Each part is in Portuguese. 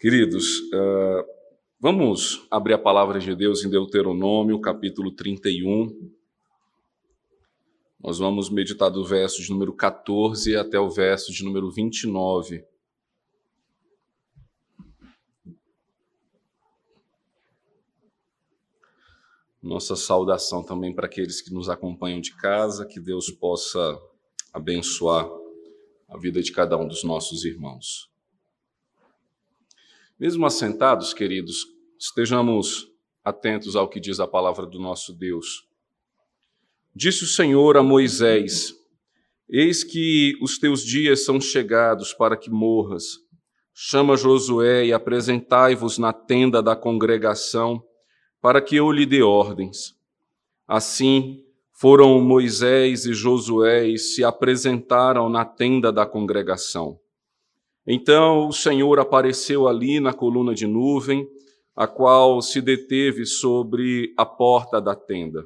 Queridos, uh, vamos abrir a palavra de Deus em Deuteronômio, capítulo 31. Nós vamos meditar do verso de número 14 até o verso de número 29. Nossa saudação também para aqueles que nos acompanham de casa, que Deus possa abençoar a vida de cada um dos nossos irmãos. Mesmo assentados, queridos, estejamos atentos ao que diz a palavra do nosso Deus. Disse o Senhor a Moisés: Eis que os teus dias são chegados para que morras. Chama Josué e apresentai-vos na tenda da congregação, para que eu lhe dê ordens. Assim foram Moisés e Josué e se apresentaram na tenda da congregação. Então o Senhor apareceu ali na coluna de nuvem, a qual se deteve sobre a porta da tenda.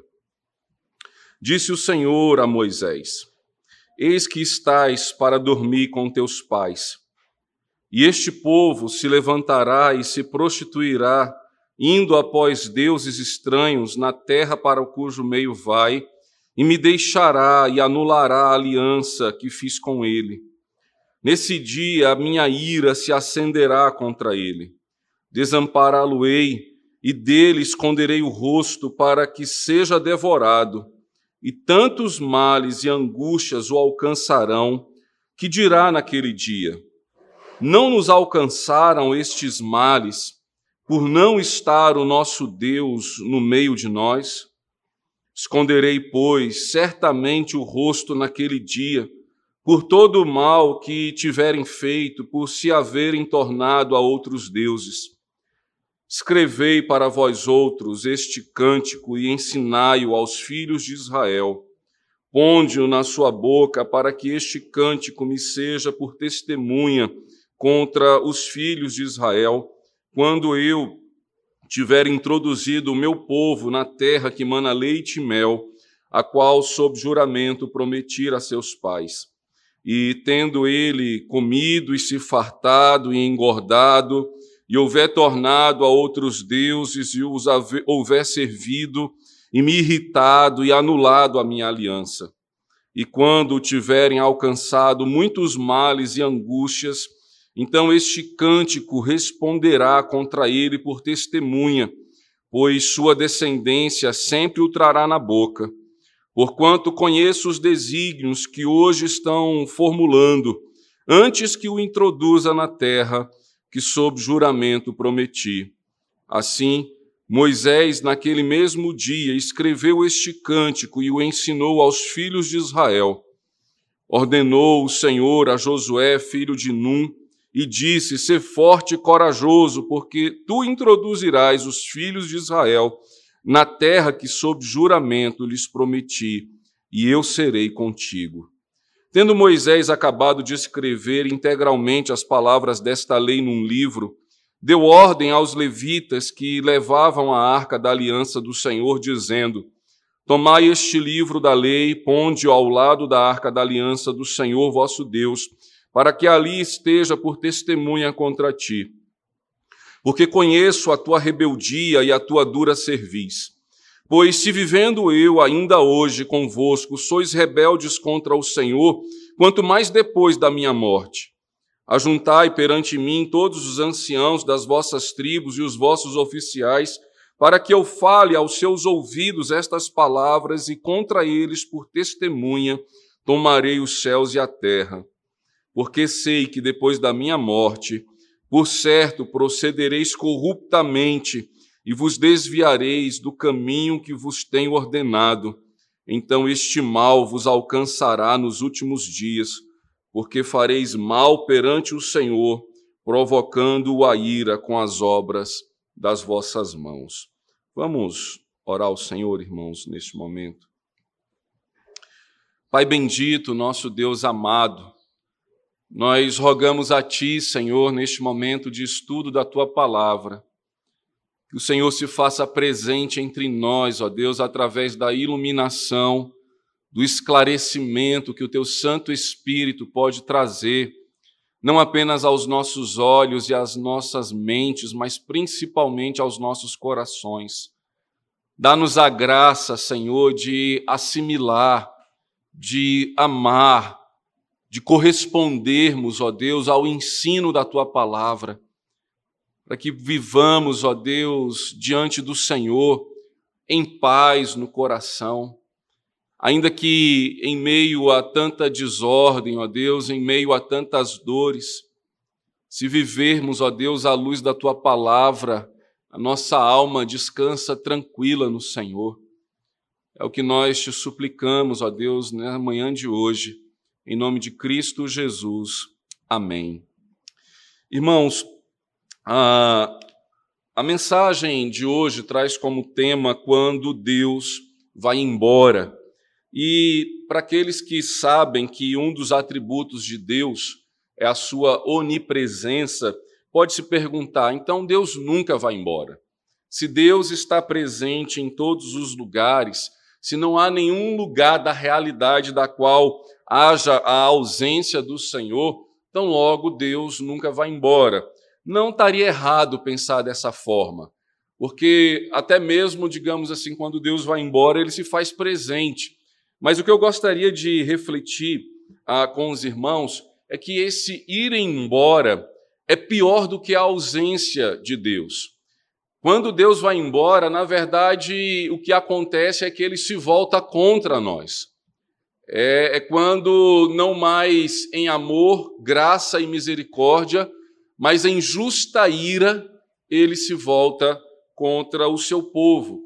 Disse o Senhor a Moisés: Eis que estás para dormir com teus pais. E este povo se levantará e se prostituirá, indo após deuses estranhos na terra para o cujo meio vai, e me deixará e anulará a aliança que fiz com ele Nesse dia a minha ira se acenderá contra ele. Desampará-lo-ei e dele esconderei o rosto para que seja devorado. E tantos males e angústias o alcançarão, que dirá naquele dia: Não nos alcançaram estes males, por não estar o nosso Deus no meio de nós? Esconderei, pois, certamente o rosto naquele dia por todo o mal que tiverem feito, por se haverem tornado a outros deuses. Escrevei para vós outros este cântico e ensinai-o aos filhos de Israel. Ponde-o na sua boca para que este cântico me seja por testemunha contra os filhos de Israel, quando eu tiver introduzido o meu povo na terra que mana leite e mel, a qual, sob juramento, prometi a seus pais e tendo ele comido e se fartado e engordado, e houver tornado a outros deuses e os houver servido, e me irritado e anulado a minha aliança. E quando tiverem alcançado muitos males e angústias, então este cântico responderá contra ele por testemunha, pois sua descendência sempre o trará na boca porquanto conheço os desígnios que hoje estão formulando, antes que o introduza na terra que sob juramento prometi. Assim, Moisés, naquele mesmo dia, escreveu este cântico e o ensinou aos filhos de Israel. Ordenou o Senhor a Josué, filho de Num, e disse: Sê forte e corajoso, porque tu introduzirás os filhos de Israel na terra que sob juramento lhes prometi, e eu serei contigo. Tendo Moisés acabado de escrever integralmente as palavras desta lei num livro, deu ordem aos levitas que levavam a arca da aliança do Senhor, dizendo: Tomai este livro da lei, ponde-o ao lado da arca da aliança do Senhor vosso Deus, para que ali esteja por testemunha contra ti porque conheço a tua rebeldia e a tua dura cerviz. Pois se vivendo eu ainda hoje convosco sois rebeldes contra o Senhor, quanto mais depois da minha morte. Ajuntai perante mim todos os anciãos das vossas tribos e os vossos oficiais, para que eu fale aos seus ouvidos estas palavras e contra eles, por testemunha, tomarei os céus e a terra. Porque sei que depois da minha morte, por certo, procedereis corruptamente e vos desviareis do caminho que vos tenho ordenado. Então este mal vos alcançará nos últimos dias, porque fareis mal perante o Senhor, provocando-o a ira com as obras das vossas mãos. Vamos orar ao Senhor, irmãos, neste momento. Pai bendito, nosso Deus amado, nós rogamos a Ti, Senhor, neste momento de estudo da Tua palavra, que o Senhor se faça presente entre nós, ó Deus, através da iluminação, do esclarecimento que o Teu Santo Espírito pode trazer não apenas aos nossos olhos e às nossas mentes, mas principalmente aos nossos corações. Dá-nos a graça, Senhor, de assimilar, de amar, de correspondermos, ó Deus, ao ensino da tua palavra, para que vivamos, ó Deus, diante do Senhor, em paz no coração, ainda que em meio a tanta desordem, ó Deus, em meio a tantas dores, se vivermos, ó Deus, à luz da tua palavra, a nossa alma descansa tranquila no Senhor. É o que nós te suplicamos, ó Deus, na manhã de hoje, em nome de Cristo Jesus. Amém. Irmãos, a, a mensagem de hoje traz como tema quando Deus vai embora. E para aqueles que sabem que um dos atributos de Deus é a sua onipresença, pode se perguntar: então Deus nunca vai embora? Se Deus está presente em todos os lugares, se não há nenhum lugar da realidade da qual haja a ausência do Senhor, então logo Deus nunca vai embora. Não estaria errado pensar dessa forma, porque até mesmo, digamos assim, quando Deus vai embora, ele se faz presente. Mas o que eu gostaria de refletir ah, com os irmãos é que esse ir embora é pior do que a ausência de Deus. Quando Deus vai embora, na verdade, o que acontece é que ele se volta contra nós. É, é quando não mais em amor, graça e misericórdia, mas em justa ira, ele se volta contra o seu povo.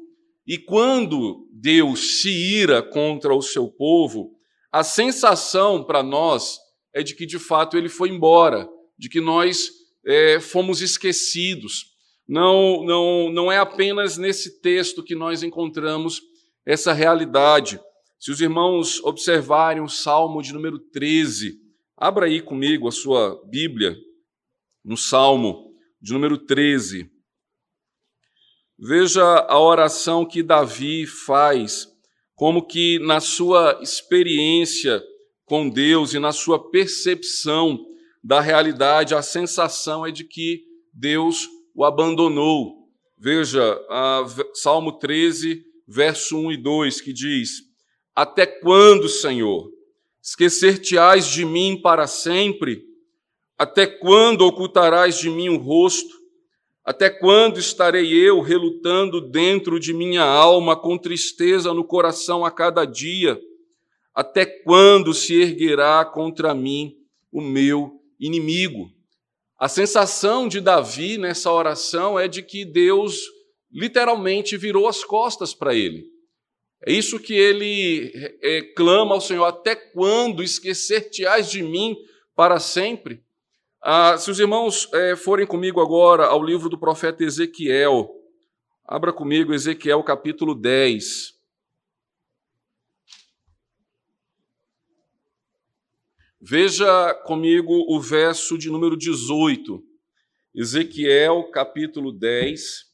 E quando Deus se ira contra o seu povo, a sensação para nós é de que de fato ele foi embora, de que nós é, fomos esquecidos. Não, não, não é apenas nesse texto que nós encontramos essa realidade. Se os irmãos observarem o Salmo de número 13, abra aí comigo a sua Bíblia, no Salmo de número 13. Veja a oração que Davi faz, como que na sua experiência com Deus e na sua percepção da realidade, a sensação é de que Deus o abandonou. Veja, Salmo 13, verso 1 e 2, que diz: Até quando, Senhor, esquecer-te-ás de mim para sempre? Até quando ocultarás de mim o rosto? Até quando estarei eu relutando dentro de minha alma, com tristeza no coração a cada dia? Até quando se erguerá contra mim o meu inimigo? A sensação de Davi nessa oração é de que Deus literalmente virou as costas para ele. É isso que ele é, clama ao Senhor: até quando esquecer-te-ás de mim para sempre? Ah, se os irmãos é, forem comigo agora ao livro do profeta Ezequiel, abra comigo Ezequiel capítulo 10. Veja comigo o verso de número 18, Ezequiel capítulo 10.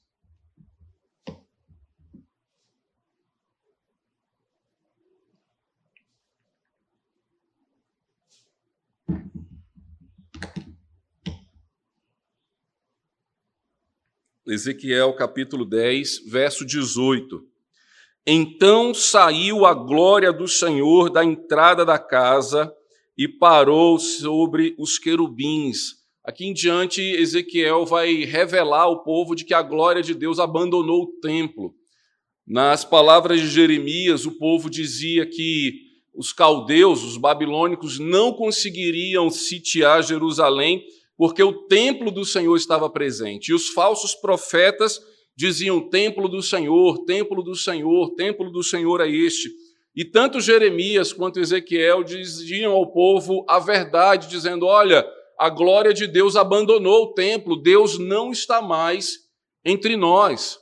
Ezequiel capítulo 10, verso 18. Então saiu a glória do Senhor da entrada da casa e parou sobre os querubins. Aqui em diante, Ezequiel vai revelar ao povo de que a glória de Deus abandonou o templo. Nas palavras de Jeremias, o povo dizia que os caldeus, os babilônicos, não conseguiriam sitiar Jerusalém porque o templo do Senhor estava presente. E os falsos profetas diziam: Templo do Senhor, templo do Senhor, templo do Senhor é este. E tanto Jeremias quanto Ezequiel diziam ao povo a verdade, dizendo: Olha, a glória de Deus abandonou o templo, Deus não está mais entre nós.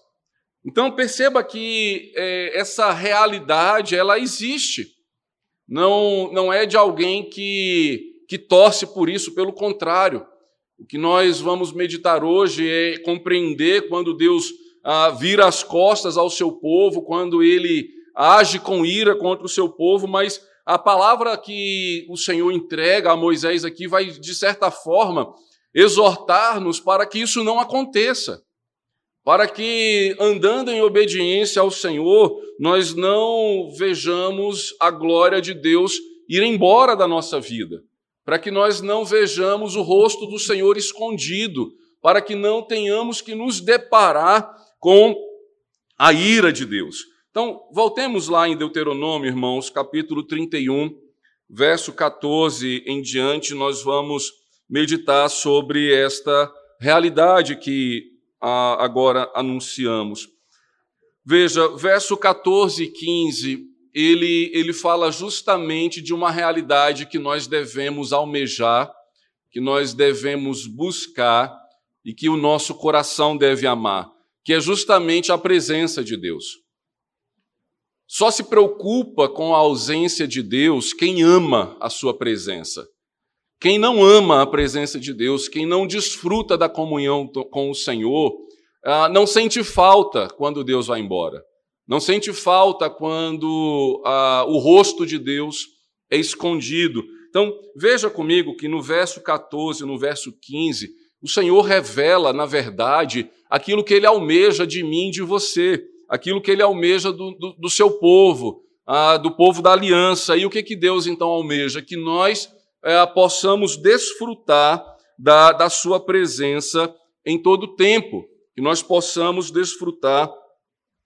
Então perceba que é, essa realidade ela existe. Não, não é de alguém que, que torce por isso, pelo contrário. O que nós vamos meditar hoje é compreender quando Deus ah, vira as costas ao seu povo, quando ele age com ira contra o seu povo, mas a palavra que o Senhor entrega a Moisés aqui vai, de certa forma, exortar-nos para que isso não aconteça. Para que, andando em obediência ao Senhor, nós não vejamos a glória de Deus ir embora da nossa vida. Para que nós não vejamos o rosto do Senhor escondido. Para que não tenhamos que nos deparar com a ira de Deus. Então, voltemos lá em Deuteronômio, irmãos, capítulo 31, verso 14 em diante, nós vamos meditar sobre esta realidade que ah, agora anunciamos. Veja, verso 14 e 15, ele, ele fala justamente de uma realidade que nós devemos almejar, que nós devemos buscar e que o nosso coração deve amar, que é justamente a presença de Deus. Só se preocupa com a ausência de Deus quem ama a sua presença. Quem não ama a presença de Deus, quem não desfruta da comunhão com o Senhor, ah, não sente falta quando Deus vai embora. Não sente falta quando ah, o rosto de Deus é escondido. Então, veja comigo que no verso 14, no verso 15, o Senhor revela, na verdade, aquilo que ele almeja de mim de você aquilo que ele almeja do, do, do seu povo, ah, do povo da aliança. E o que, que Deus então almeja? Que nós é, possamos desfrutar da, da sua presença em todo o tempo, que nós possamos desfrutar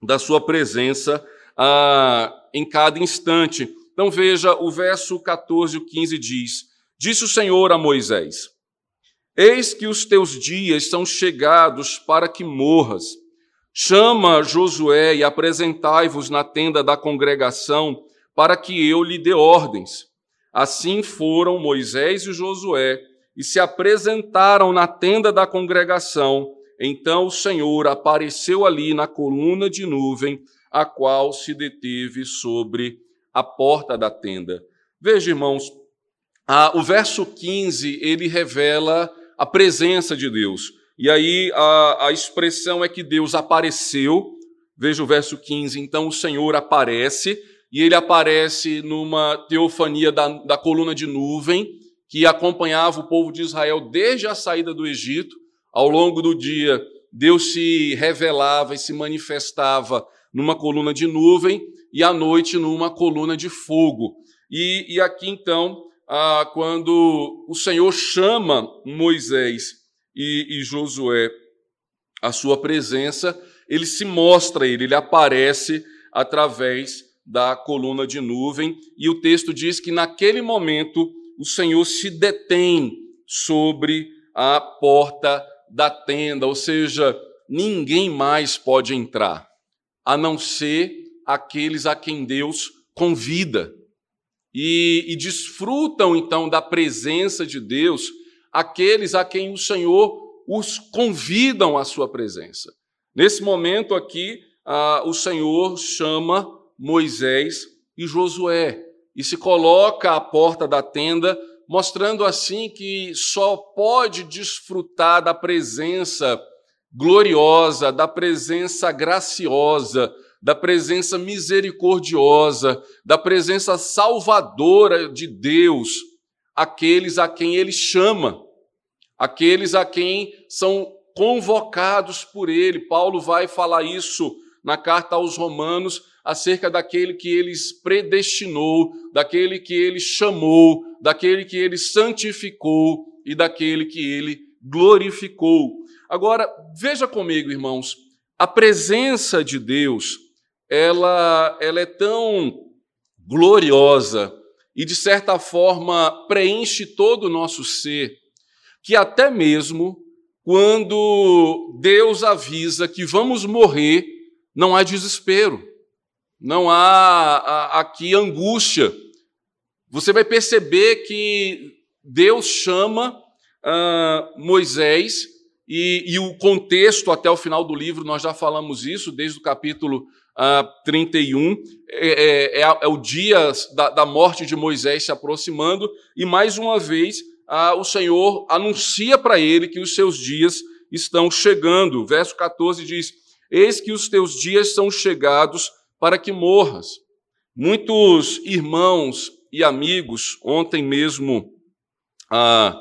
da sua presença ah, em cada instante. Então veja, o verso 14 e 15 diz: Disse o Senhor a Moisés: Eis que os teus dias são chegados para que morras Chama Josué e apresentai-vos na tenda da congregação, para que eu lhe dê ordens. Assim foram Moisés e Josué e se apresentaram na tenda da congregação. Então o Senhor apareceu ali na coluna de nuvem, a qual se deteve sobre a porta da tenda. Veja, irmãos, o verso 15 ele revela a presença de Deus. E aí a, a expressão é que Deus apareceu, veja o verso 15, então o Senhor aparece, e ele aparece numa teofania da, da coluna de nuvem, que acompanhava o povo de Israel desde a saída do Egito. Ao longo do dia, Deus se revelava e se manifestava numa coluna de nuvem e à noite numa coluna de fogo. E, e aqui então, ah, quando o Senhor chama Moisés e, e Josué a sua presença, ele se mostra ele, ele aparece através da coluna de nuvem, e o texto diz que naquele momento o Senhor se detém sobre a porta da tenda, ou seja, ninguém mais pode entrar, a não ser aqueles a quem Deus convida. E, e desfrutam então da presença de Deus aqueles a quem o Senhor os convidam à sua presença. Nesse momento aqui, ah, o Senhor chama Moisés e Josué e se coloca à porta da tenda, mostrando assim que só pode desfrutar da presença gloriosa, da presença graciosa, da presença misericordiosa, da presença salvadora de Deus aqueles a quem ele chama, aqueles a quem são convocados por ele. Paulo vai falar isso na carta aos Romanos acerca daquele que ele predestinou, daquele que ele chamou, daquele que ele santificou e daquele que ele glorificou. Agora, veja comigo, irmãos, a presença de Deus, ela, ela é tão gloriosa e, de certa forma, preenche todo o nosso ser, que até mesmo quando Deus avisa que vamos morrer, não há desespero, não há aqui angústia. Você vai perceber que Deus chama uh, Moisés, e, e, o contexto até o final do livro, nós já falamos isso, desde o capítulo 31, é, é, é, é, o dia da, da, morte de Moisés se aproximando, e mais uma vez o Senhor anuncia para ele que os seus dias estão chegando. Verso 14 diz: Eis que os teus dias são chegados para que morras. Muitos irmãos e amigos, ontem mesmo, a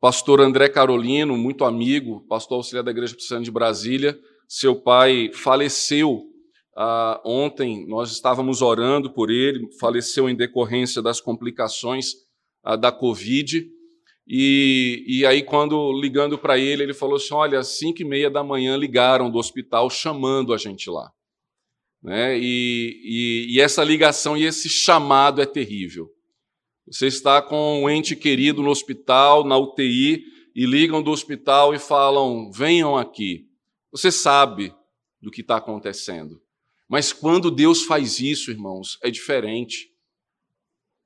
pastor André Carolino, muito amigo, pastor auxiliar da Igreja Presbiteriana de Brasília, seu pai faleceu ah, ontem, nós estávamos orando por ele, faleceu em decorrência das complicações ah, da Covid. E, e aí, quando ligando para ele, ele falou assim: Olha, às cinco e meia da manhã ligaram do hospital chamando a gente lá. Né? E, e, e essa ligação e esse chamado é terrível. Você está com um ente querido no hospital, na UTI, e ligam do hospital e falam: venham aqui. Você sabe do que está acontecendo. Mas quando Deus faz isso, irmãos, é diferente.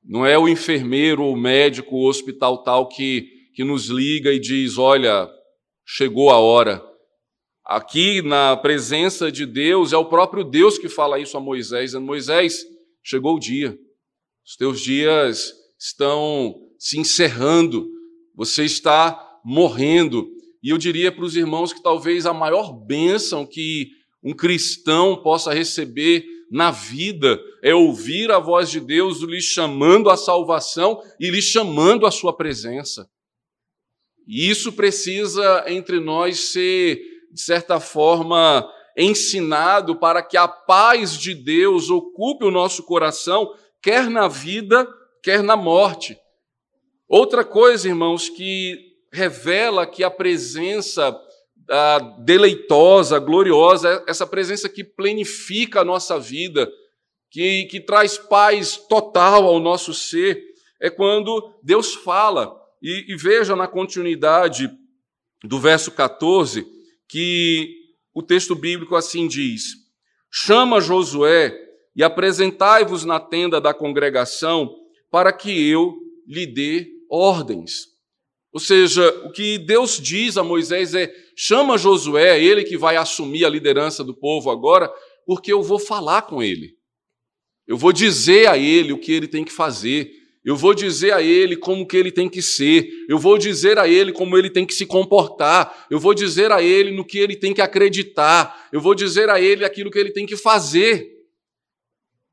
Não é o enfermeiro, o médico, o hospital tal que, que nos liga e diz: olha, chegou a hora. Aqui, na presença de Deus, é o próprio Deus que fala isso a Moisés, dizendo: Moisés, chegou o dia, os teus dias estão se encerrando, você está morrendo. E eu diria para os irmãos que talvez a maior bênção que um cristão possa receber na vida é ouvir a voz de Deus lhe chamando à salvação e lhe chamando à sua presença. E isso precisa entre nós ser, de certa forma, ensinado para que a paz de Deus ocupe o nosso coração, quer na vida, quer na morte. Outra coisa, irmãos, que revela que a presença uh, deleitosa, gloriosa, essa presença que plenifica a nossa vida, que, que traz paz total ao nosso ser, é quando Deus fala. E, e veja na continuidade do verso 14 que o texto bíblico assim diz: Chama Josué e apresentai-vos na tenda da congregação, para que eu lhe dê ordens. Ou seja, o que Deus diz a Moisés é: chama Josué, ele que vai assumir a liderança do povo agora, porque eu vou falar com ele. Eu vou dizer a ele o que ele tem que fazer. Eu vou dizer a ele como que ele tem que ser. Eu vou dizer a ele como ele tem que se comportar. Eu vou dizer a ele no que ele tem que acreditar. Eu vou dizer a ele aquilo que ele tem que fazer.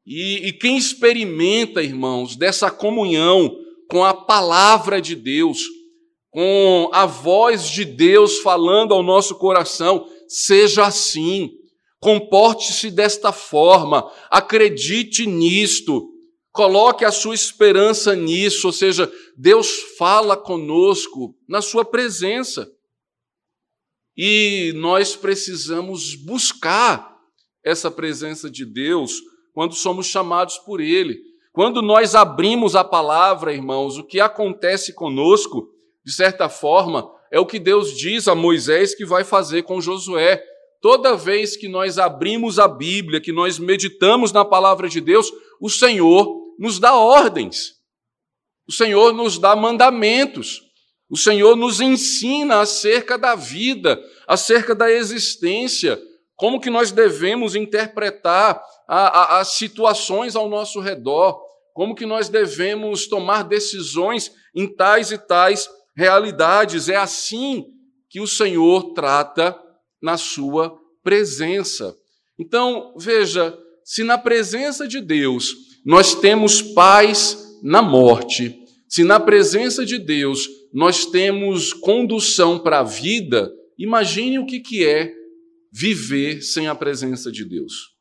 E, e quem experimenta, irmãos, dessa comunhão com a palavra de Deus, com a voz de Deus falando ao nosso coração, seja assim. Comporte-se desta forma, acredite nisto, coloque a sua esperança nisso, ou seja, Deus fala conosco na sua presença. E nós precisamos buscar essa presença de Deus quando somos chamados por Ele. Quando nós abrimos a palavra, irmãos, o que acontece conosco de certa forma, é o que Deus diz a Moisés que vai fazer com Josué. Toda vez que nós abrimos a Bíblia, que nós meditamos na palavra de Deus, o Senhor nos dá ordens. O Senhor nos dá mandamentos. O Senhor nos ensina acerca da vida, acerca da existência, como que nós devemos interpretar a, a, as situações ao nosso redor, como que nós devemos tomar decisões em tais e tais realidades. É assim que o Senhor trata na sua presença. Então, veja, se na presença de Deus nós temos paz na morte, se na presença de Deus nós temos condução para a vida, imagine o que, que é viver sem a presença de Deus.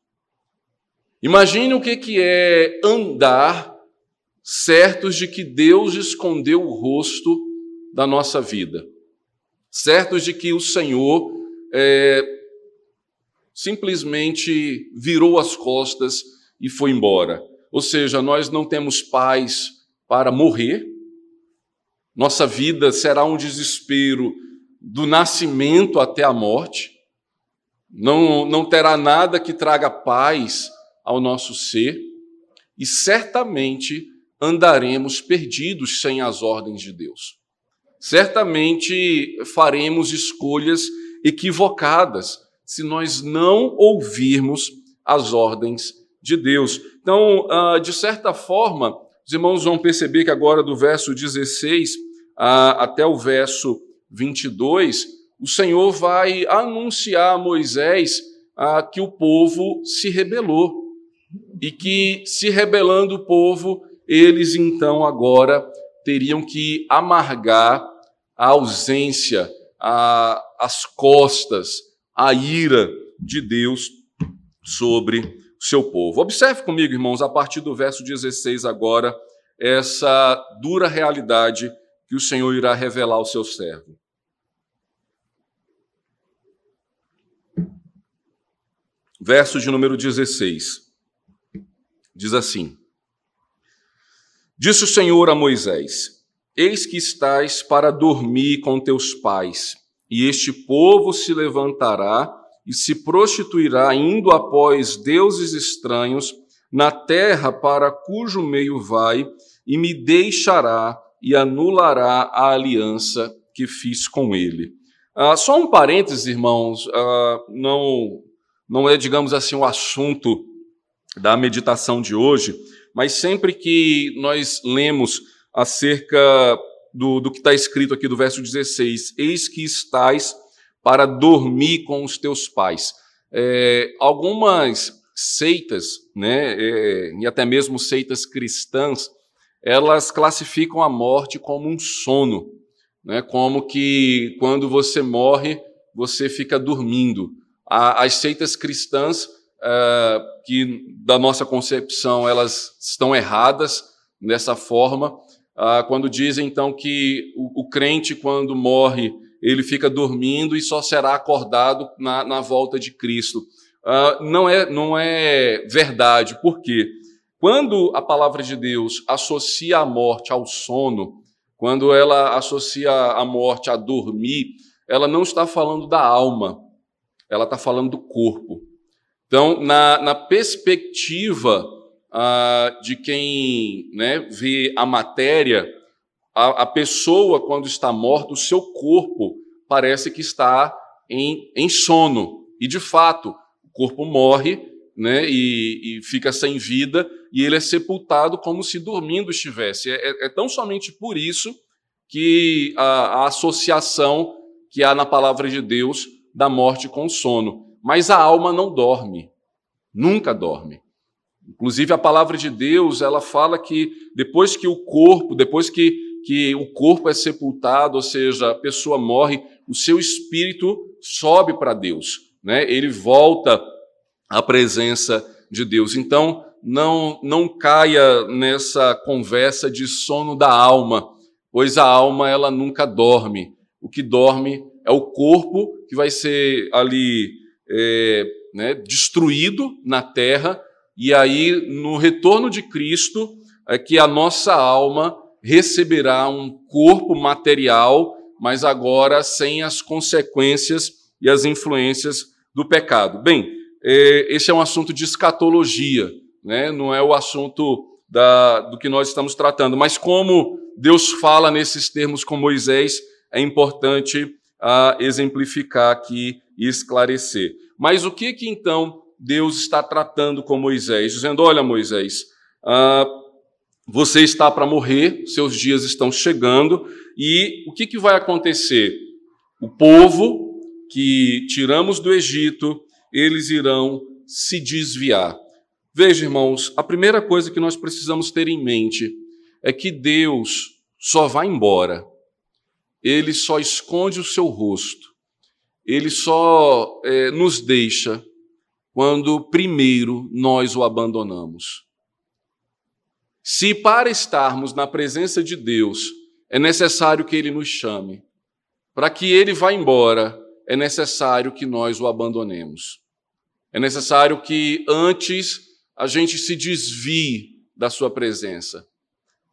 Imagine o que, que é andar certos de que Deus escondeu o rosto da nossa vida, certos de que o Senhor é, simplesmente virou as costas e foi embora. Ou seja, nós não temos paz para morrer, nossa vida será um desespero do nascimento até a morte, não, não terá nada que traga paz ao nosso ser, e certamente andaremos perdidos sem as ordens de Deus. Certamente faremos escolhas equivocadas se nós não ouvirmos as ordens de Deus. Então, ah, de certa forma, os irmãos vão perceber que agora do verso 16 ah, até o verso 22, o Senhor vai anunciar a Moisés ah, que o povo se rebelou e que, se rebelando o povo, eles então agora teriam que amargar a ausência, a, as costas, a ira de Deus sobre seu povo. Observe comigo, irmãos, a partir do verso 16 agora, essa dura realidade que o Senhor irá revelar ao seu servo. Verso de número 16. Diz assim: Disse o Senhor a Moisés: Eis que estás para dormir com teus pais, e este povo se levantará e se prostituirá, indo após deuses estranhos na terra para cujo meio vai, e me deixará e anulará a aliança que fiz com ele. Ah, só um parênteses, irmãos, ah, não, não é, digamos assim, o assunto da meditação de hoje, mas sempre que nós lemos acerca do, do que está escrito aqui do verso 16: Eis que estás para dormir com os teus pais. É, algumas seitas, né, é, e até mesmo seitas cristãs, elas classificam a morte como um sono, né, como que quando você morre, você fica dormindo. As seitas cristãs, é, que da nossa concepção elas estão erradas dessa forma, ah, quando dizem então que o, o, crente, quando morre, ele fica dormindo e só será acordado na, na volta de Cristo. Ah, não, é, não é verdade, por quê? Quando a palavra de Deus associa a morte ao sono, quando ela associa a morte a dormir, ela não está falando da alma, ela está falando do corpo. Então, na, na perspectiva ah, de quem né, vê a matéria, a, a, pessoa, quando está morta, o seu corpo parece que está em, em sono. E, de fato, o corpo morre né, e, e, fica sem vida, e ele é sepultado como se dormindo estivesse. É, é, é tão somente por isso que a, a associação que há na palavra de Deus da morte com sono. Mas a alma não dorme, nunca dorme. Inclusive, a palavra de Deus, ela fala que depois que o corpo, depois que, que o corpo é sepultado, ou seja, a pessoa morre, o seu espírito sobe para Deus, né? ele volta à presença de Deus. Então, não, não caia nessa conversa de sono da alma, pois a alma ela nunca dorme. O que dorme é o corpo que vai ser ali é, né, destruído na terra e aí, no retorno de Cristo, é que a nossa alma receberá um corpo material, mas agora sem as consequências e as influências do pecado. Bem, é, esse é um assunto de escatologia, né? não é o assunto da, do que nós estamos tratando, mas como Deus fala nesses termos com Moisés, é importante ah, exemplificar aqui e esclarecer. Mas o que que então Deus está tratando com Moisés, dizendo: Olha, Moisés, ah, você está para morrer, seus dias estão chegando, e o que, que vai acontecer? O povo que tiramos do Egito, eles irão se desviar. Veja, irmãos, a primeira coisa que nós precisamos ter em mente é que Deus só vai embora, ele só esconde o seu rosto, ele só é, nos deixa quando primeiro nós o abandonamos. Se para estarmos na presença de Deus é necessário que Ele nos chame, para que Ele vá embora, é necessário que nós o abandonemos. É necessário que antes a gente se desvie da Sua presença.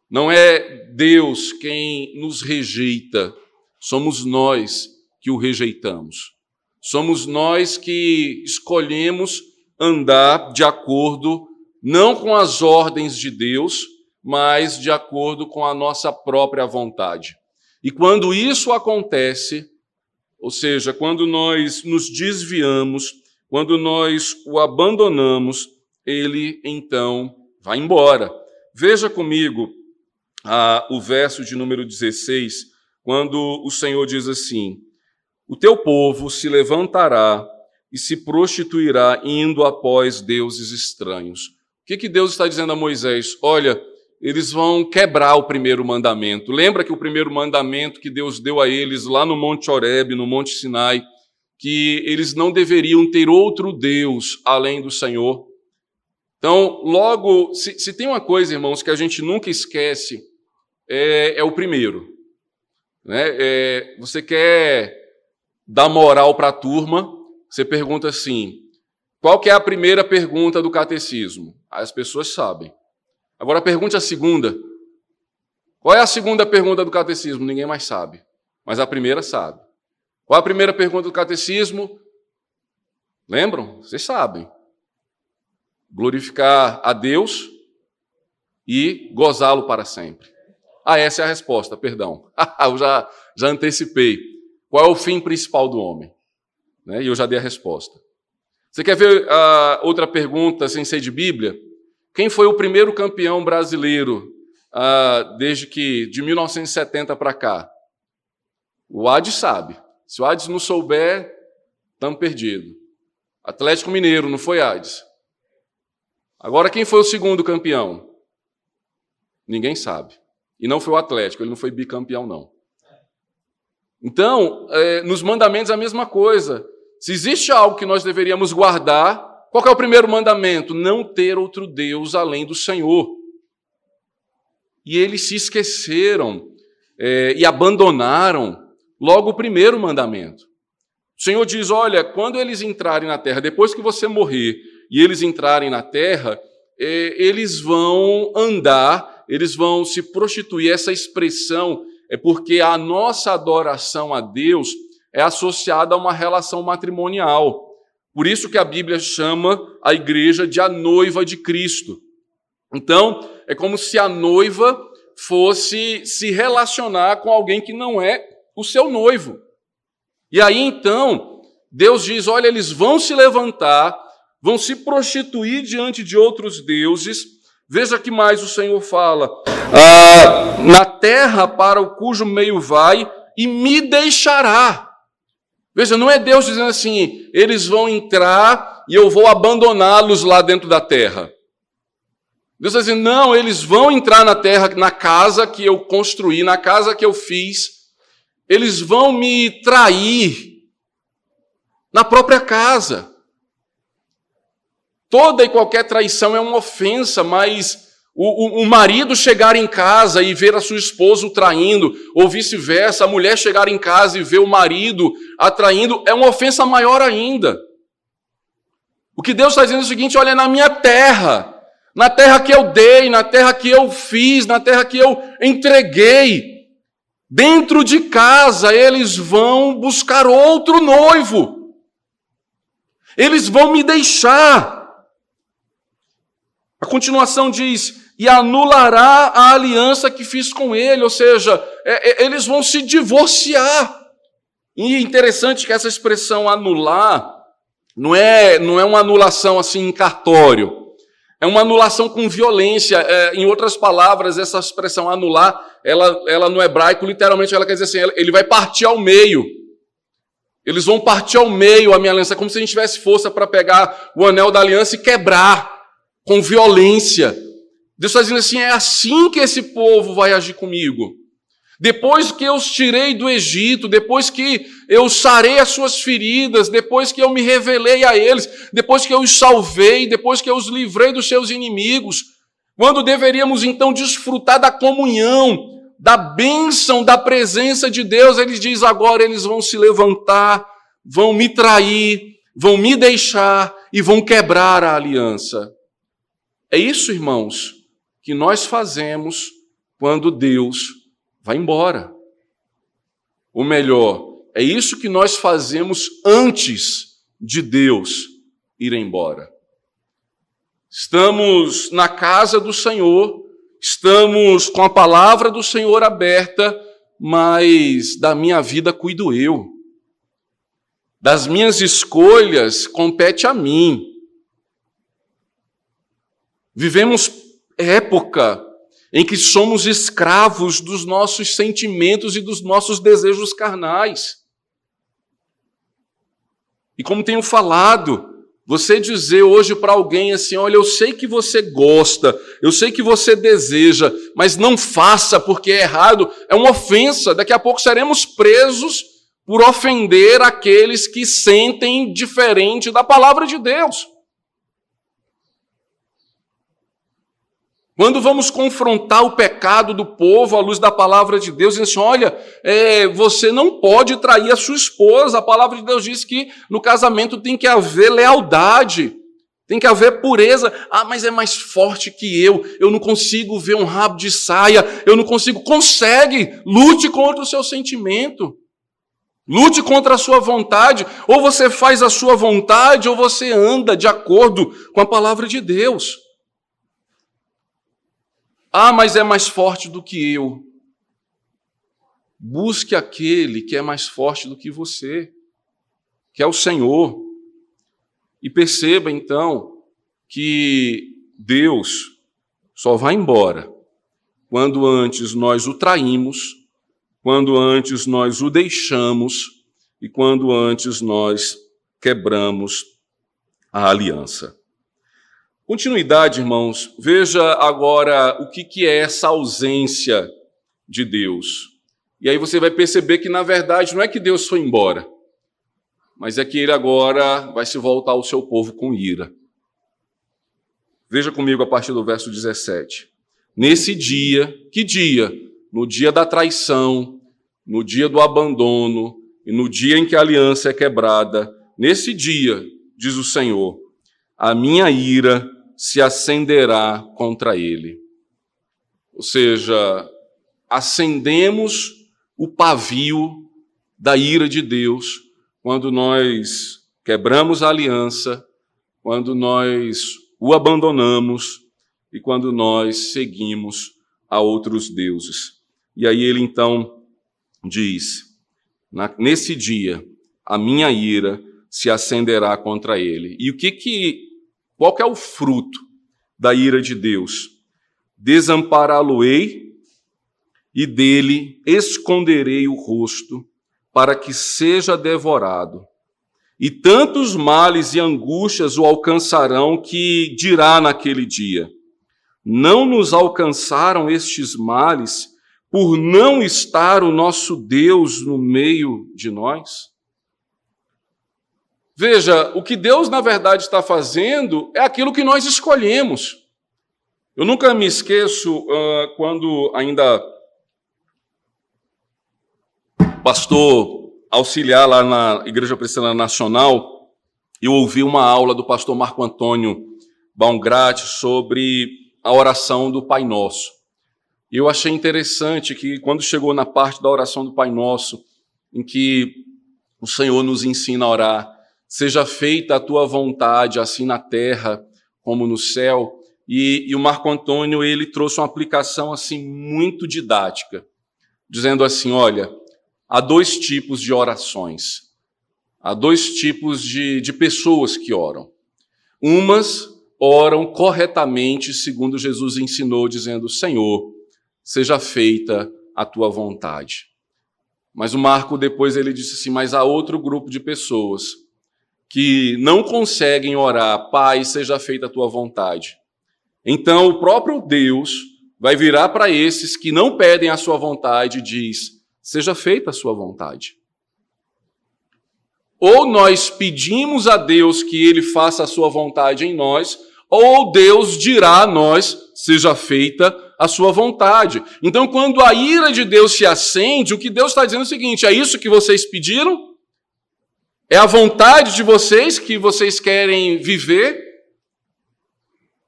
Não é Deus quem nos rejeita, somos nós que o rejeitamos. Somos nós que escolhemos andar de acordo não com as ordens de Deus, mas de acordo com a nossa própria vontade. E quando isso acontece, ou seja, quando nós nos desviamos, quando nós o abandonamos, ele então vai embora. Veja comigo ah, o verso de número 16, quando o Senhor diz assim: o teu povo se levantará e se prostituirá indo após deuses estranhos. Que, que Deus está dizendo a Moisés? Olha, eles vão quebrar o primeiro mandamento. Lembra que o primeiro mandamento que Deus deu a eles lá no Monte Horebe, no Monte Sinai, que eles não deveriam ter outro Deus além do Senhor. Então, logo, se, se tem uma coisa, irmãos, que a gente nunca esquece, é, é o primeiro. Né? É, você quer dar moral para a turma, você pergunta assim: qual que é a primeira pergunta do catecismo? As pessoas sabem. Agora pergunte a segunda. Qual é a segunda pergunta do catecismo? Ninguém mais sabe. Mas a primeira sabe. Qual é a primeira pergunta do catecismo? Lembram? Vocês sabem. Glorificar a Deus e gozá-lo para sempre. Ah, essa é a resposta, perdão. eu já, já antecipei. Qual é o fim principal do homem? Né? E eu já dei a resposta. Você quer ver uh, outra pergunta sem ser de Bíblia? Quem foi o primeiro campeão brasileiro uh, desde que de 1970 para cá? O Ades sabe. Se o Ades não souber, estamos perdidos. Atlético Mineiro, não foi Ades? Agora, quem foi o segundo campeão? Ninguém sabe. E não foi o Atlético, ele não foi bicampeão, não. Então, é, nos mandamentos a mesma coisa. Se existe algo que nós deveríamos guardar, qual é o primeiro mandamento? Não ter outro Deus além do Senhor. E eles se esqueceram é, e abandonaram logo o primeiro mandamento. O Senhor diz: olha, quando eles entrarem na terra, depois que você morrer e eles entrarem na terra, é, eles vão andar, eles vão se prostituir. Essa expressão é porque a nossa adoração a Deus é associada a uma relação matrimonial. Por isso que a Bíblia chama a igreja de a noiva de Cristo. Então, é como se a noiva fosse se relacionar com alguém que não é o seu noivo. E aí então, Deus diz: olha, eles vão se levantar, vão se prostituir diante de outros deuses. Veja que mais o Senhor fala: ah, na terra para o cujo meio vai, e me deixará. Veja, não é Deus dizendo assim, eles vão entrar e eu vou abandoná-los lá dentro da terra. Deus está dizendo, não, eles vão entrar na terra, na casa que eu construí, na casa que eu fiz, eles vão me trair na própria casa. Toda e qualquer traição é uma ofensa, mas o, o, o, marido chegar em casa e ver a sua esposa o traindo, ou vice-versa, a mulher chegar em casa e ver o marido atraindo, é uma ofensa maior ainda. O que Deus está dizendo é o seguinte: olha, na minha terra, na terra que eu dei, na terra que eu fiz, na terra que eu entreguei, dentro de casa eles vão buscar outro noivo, eles vão me deixar. A continuação diz: e anulará a aliança que fiz com ele, ou seja, é, é, eles vão se divorciar. E é interessante que essa expressão anular não é, não é uma anulação assim em cartório, é uma anulação com violência. É, em outras palavras, essa expressão anular, ela, ela no hebraico, literalmente, ela quer dizer assim: ele vai partir ao meio. Eles vão partir ao meio a minha aliança, como se a gente tivesse força para pegar o anel da aliança e quebrar com violência. Deus está dizendo assim: é assim que esse povo vai agir comigo. Depois que eu os tirei do Egito, depois que eu sarei as suas feridas, depois que eu me revelei a eles, depois que eu os salvei, depois que eu os livrei dos seus inimigos, quando deveríamos então desfrutar da comunhão, da bênção, da presença de Deus, ele diz agora eles vão se levantar, vão me trair, vão me deixar e vão quebrar a aliança. É isso, irmãos, que nós fazemos quando Deus vai embora. Ou melhor, é isso que nós fazemos antes de Deus ir embora. Estamos na casa do Senhor, estamos com a palavra do Senhor aberta, mas da minha vida cuido eu. Das minhas escolhas compete a mim. Vivemos época em que somos escravos dos nossos sentimentos e dos nossos desejos carnais. E como tenho falado, Você dizer hoje para alguém assim: olha, eu sei que você gosta, eu sei que você deseja, mas não faça porque é errado, é uma ofensa. Daqui a pouco seremos presos por ofender aqueles que sentem diferente da palavra de Deus. Quando vamos confrontar o pecado do povo à luz da palavra de Deus, dizendo assim: olha, é, você não pode trair a sua esposa. A palavra de Deus diz que no casamento tem que haver lealdade, tem que haver pureza. Ah, mas é mais forte que eu, eu não consigo ver um rabo de saia, eu não consigo. Consegue! Lute contra o seu sentimento. Lute contra a sua vontade. Ou você faz a sua vontade, ou você anda de acordo com a palavra de Deus. Ah, mas é mais forte do que eu. Busque aquele que é mais forte do que você, que é o Senhor. E perceba então que Deus só vai embora quando antes nós o traímos, quando antes nós o deixamos e quando antes nós quebramos a aliança. Continuidade, irmãos, veja agora o que, que é essa ausência de Deus. E aí você vai perceber que, na verdade, não é que Deus foi embora, mas é que ele agora vai se voltar ao seu povo com ira. Veja comigo a partir do verso 17. Nesse dia, que dia? No dia da traição, no dia do abandono e no dia em que a aliança é quebrada, nesse dia, diz o Senhor, a minha ira se acenderá contra ele. Ou seja, acendemos o pavio da ira de Deus quando nós quebramos a aliança, quando nós o abandonamos e quando nós seguimos a outros deuses. E aí ele então diz: nesse dia a minha ira se acenderá contra ele. E o que que qual que é o fruto da ira de Deus? Desampará-lo-ei e dele esconderei o rosto, para que seja devorado. E tantos males e angústias o alcançarão que dirá naquele dia: Não nos alcançaram estes males por não estar o nosso Deus no meio de nós? Veja, o que Deus na verdade está fazendo é aquilo que nós escolhemos. Eu nunca me esqueço uh, quando ainda pastor auxiliar lá na Igreja Presbiteriana Nacional, eu ouvi uma aula do pastor Marco Antônio Baumgrat sobre a oração do Pai Nosso. E eu achei interessante que quando chegou na parte da oração do Pai Nosso, em que o Senhor nos ensina a orar, Seja feita a tua vontade, assim na terra como no céu. E, e o Marco Antônio ele trouxe uma aplicação assim muito didática, dizendo assim: olha, há dois tipos de orações, há dois tipos de, de pessoas que oram. Umas oram corretamente, segundo Jesus ensinou, dizendo: Senhor, seja feita a tua vontade. Mas o Marco depois ele disse assim: mas há outro grupo de pessoas que não conseguem orar, Pai, seja feita a tua vontade. Então o próprio Deus vai virar para esses que não pedem a sua vontade e diz: seja feita a sua vontade. Ou nós pedimos a Deus que ele faça a sua vontade em nós, ou Deus dirá a nós: seja feita a sua vontade. Então, quando a ira de Deus se acende, o que Deus está dizendo é o seguinte: é isso que vocês pediram? É a vontade de vocês que vocês querem viver,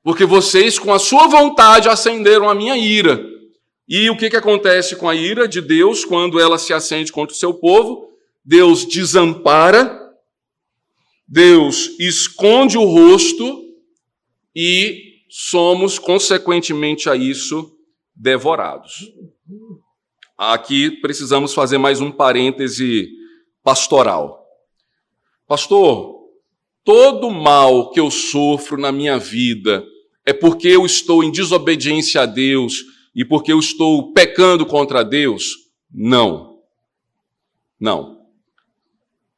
porque vocês, com a sua vontade, acenderam a minha ira. E o que, que acontece com a ira de Deus quando ela se acende contra o seu povo? Deus desampara, Deus esconde o rosto e somos, consequentemente a isso, devorados. Aqui precisamos fazer mais um parêntese pastoral. Pastor, todo mal que eu sofro na minha vida é porque eu estou em desobediência a Deus e porque eu estou pecando contra Deus? Não. Não.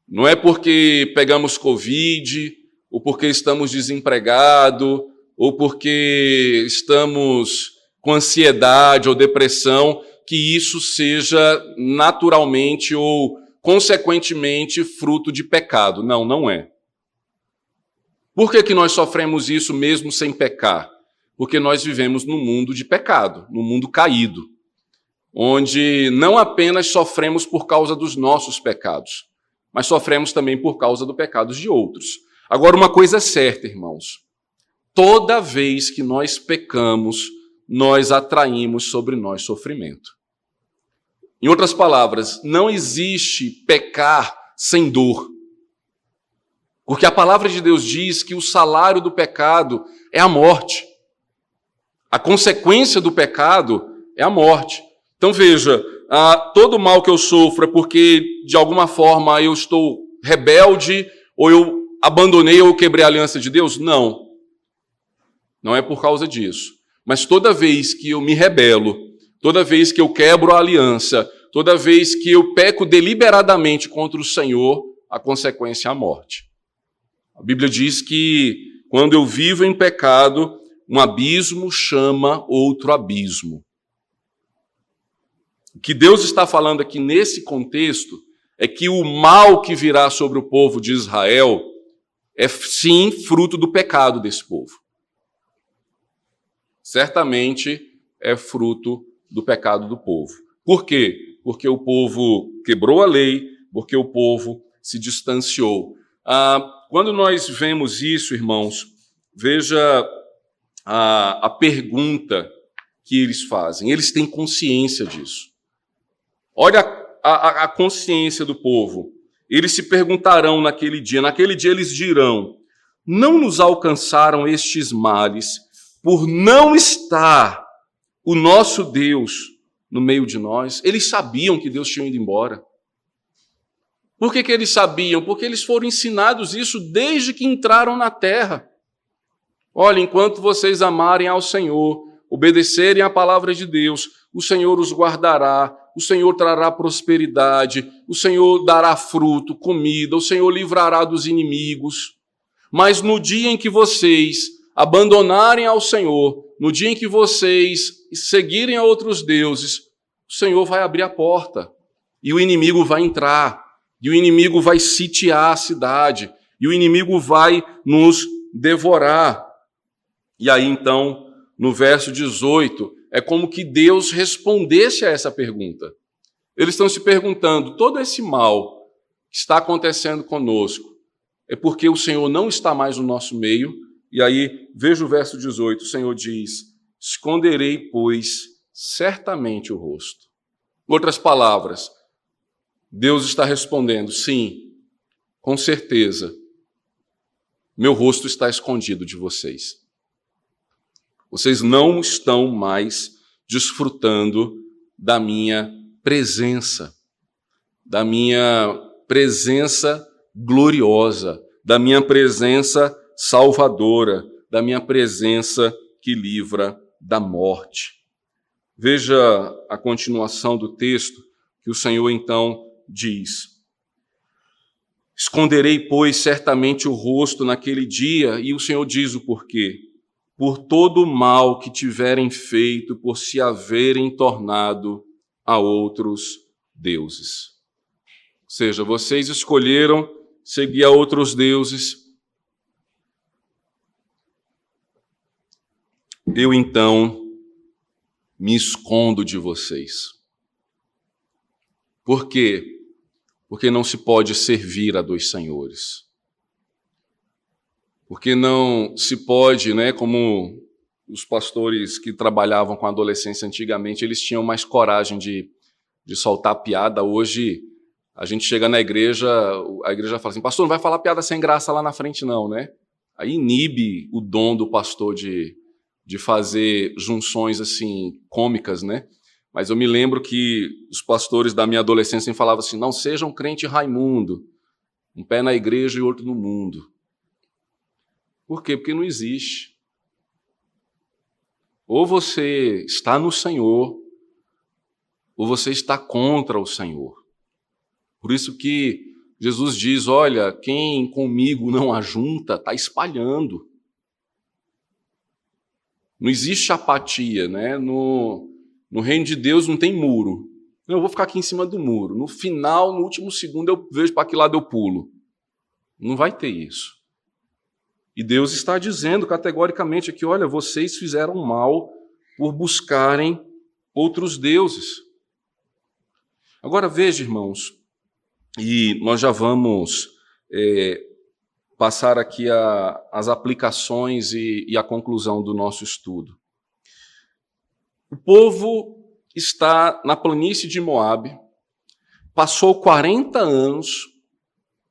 Não é porque pegamos Covid ou porque estamos desempregados, ou porque estamos com ansiedade ou depressão, que isso seja naturalmente ou consequentemente fruto de pecado. Não, não é. Por que, que nós sofremos isso mesmo sem pecar? Porque nós vivemos num mundo de pecado, num mundo caído, onde não apenas sofremos por causa dos nossos pecados, mas sofremos também por causa dos pecados de outros. Agora, uma coisa é certa, irmãos: toda vez que nós pecamos, nós atraímos sobre nós sofrimento. Em outras palavras, não existe pecar sem dor. Porque a palavra de Deus diz que o salário do pecado é a morte. A consequência do pecado é a morte. Então veja, todo mal que eu sofro é porque de alguma forma eu estou rebelde, ou eu abandonei ou quebrei a aliança de Deus? Não. Não é por causa disso. Mas toda vez que eu me rebelo, toda vez que eu quebro a aliança, toda vez que eu peco deliberadamente contra o Senhor, a consequência é a morte. A Bíblia diz que quando eu vivo em pecado, um abismo chama outro abismo. O que Deus está falando aqui nesse contexto é que o mal que virá sobre o povo de Israel é sim fruto do pecado desse povo. Certamente é fruto do pecado do povo. Por quê? Porque o povo quebrou a lei, porque o povo se distanciou. Ah, quando nós vemos isso, irmãos, veja a, a pergunta que eles fazem. Eles têm consciência disso. Olha a, a, a consciência do povo. Eles se perguntarão naquele dia, naquele dia eles dirão: Não nos alcançaram estes males por não estar o nosso Deus no meio de nós? Eles sabiam que Deus tinha ido embora. Por que, que eles sabiam? Porque eles foram ensinados isso desde que entraram na terra. Olha, enquanto vocês amarem ao Senhor, obedecerem à palavra de Deus, o Senhor os guardará, o Senhor trará prosperidade, o Senhor dará fruto, comida, o Senhor livrará dos inimigos. Mas no dia em que vocês abandonarem ao Senhor, no dia em que vocês seguirem a outros deuses, o Senhor vai abrir a porta e o inimigo vai entrar e o inimigo vai sitiar a cidade, e o inimigo vai nos devorar. E aí então, no verso 18, é como que Deus respondesse a essa pergunta. Eles estão se perguntando: todo esse mal que está acontecendo conosco é porque o Senhor não está mais no nosso meio. E aí, veja o verso 18: o Senhor diz: Esconderei, pois, certamente o rosto. Em outras palavras, Deus está respondendo: sim, com certeza, meu rosto está escondido de vocês. Vocês não estão mais desfrutando da minha presença, da minha presença gloriosa, da minha presença salvadora, da minha presença que livra da morte. Veja a continuação do texto que o Senhor então diz: Esconderei, pois, certamente o rosto naquele dia, e o Senhor diz o porquê. Por todo o mal que tiverem feito, por se haverem tornado a outros deuses. Ou seja, vocês escolheram seguir a outros deuses. Eu então me escondo de vocês. Por quê? Porque não se pode servir a dois senhores. Porque não se pode, né, como os pastores que trabalhavam com adolescência antigamente, eles tinham mais coragem de, de soltar piada. Hoje, a gente chega na igreja, a igreja fala assim, pastor, não vai falar piada sem graça lá na frente não, né? Aí inibe o dom do pastor de, de fazer junções assim cômicas, né? Mas eu me lembro que os pastores da minha adolescência falavam assim: não seja um crente Raimundo, um pé na igreja e outro no mundo. Por quê? Porque não existe. Ou você está no Senhor, ou você está contra o Senhor. Por isso que Jesus diz: Olha, quem comigo não ajunta, está espalhando. Não existe apatia, né? No, no reino de Deus não tem muro. Não, eu vou ficar aqui em cima do muro. No final, no último segundo, eu vejo para que lado eu pulo. Não vai ter isso. E Deus está dizendo categoricamente aqui: olha, vocês fizeram mal por buscarem outros deuses. Agora veja, irmãos, e nós já vamos é, passar aqui a, as aplicações e, e a conclusão do nosso estudo. O povo está na planície de Moabe, passou 40 anos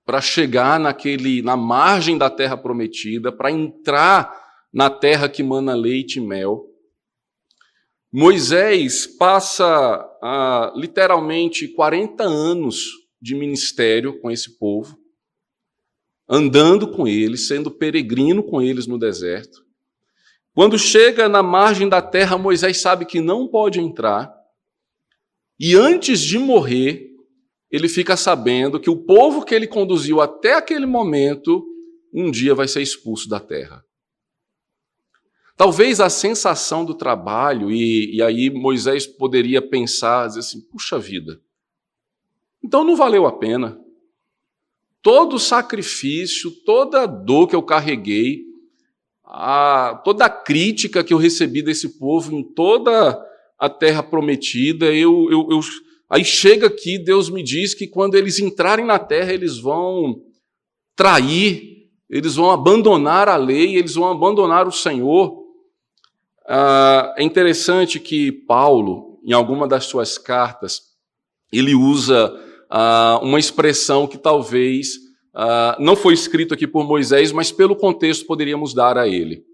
para chegar naquele na margem da terra prometida, para entrar na terra que mana leite e mel. Moisés passa ah, literalmente 40 anos de ministério com esse povo, andando com eles, sendo peregrino com eles no deserto. Quando chega na margem da terra, Moisés sabe que não pode entrar, e antes de morrer, ele fica sabendo que o povo que ele conduziu até aquele momento, um dia vai ser expulso da terra. Talvez a sensação do trabalho, e, e aí Moisés poderia pensar, dizer assim: puxa vida, então não valeu a pena. Todo o sacrifício, toda a dor que eu carreguei, a, toda a crítica que eu recebi desse povo em toda a terra prometida, eu, eu, eu, aí chega aqui, Deus me diz que quando eles entrarem na terra, eles vão trair, eles vão abandonar a lei, eles vão abandonar o Senhor. Ah, é interessante que Paulo, em alguma das suas cartas, ele usa ah, uma expressão que talvez ah, não foi escrito aqui por Moisés, mas pelo contexto poderíamos dar a ele.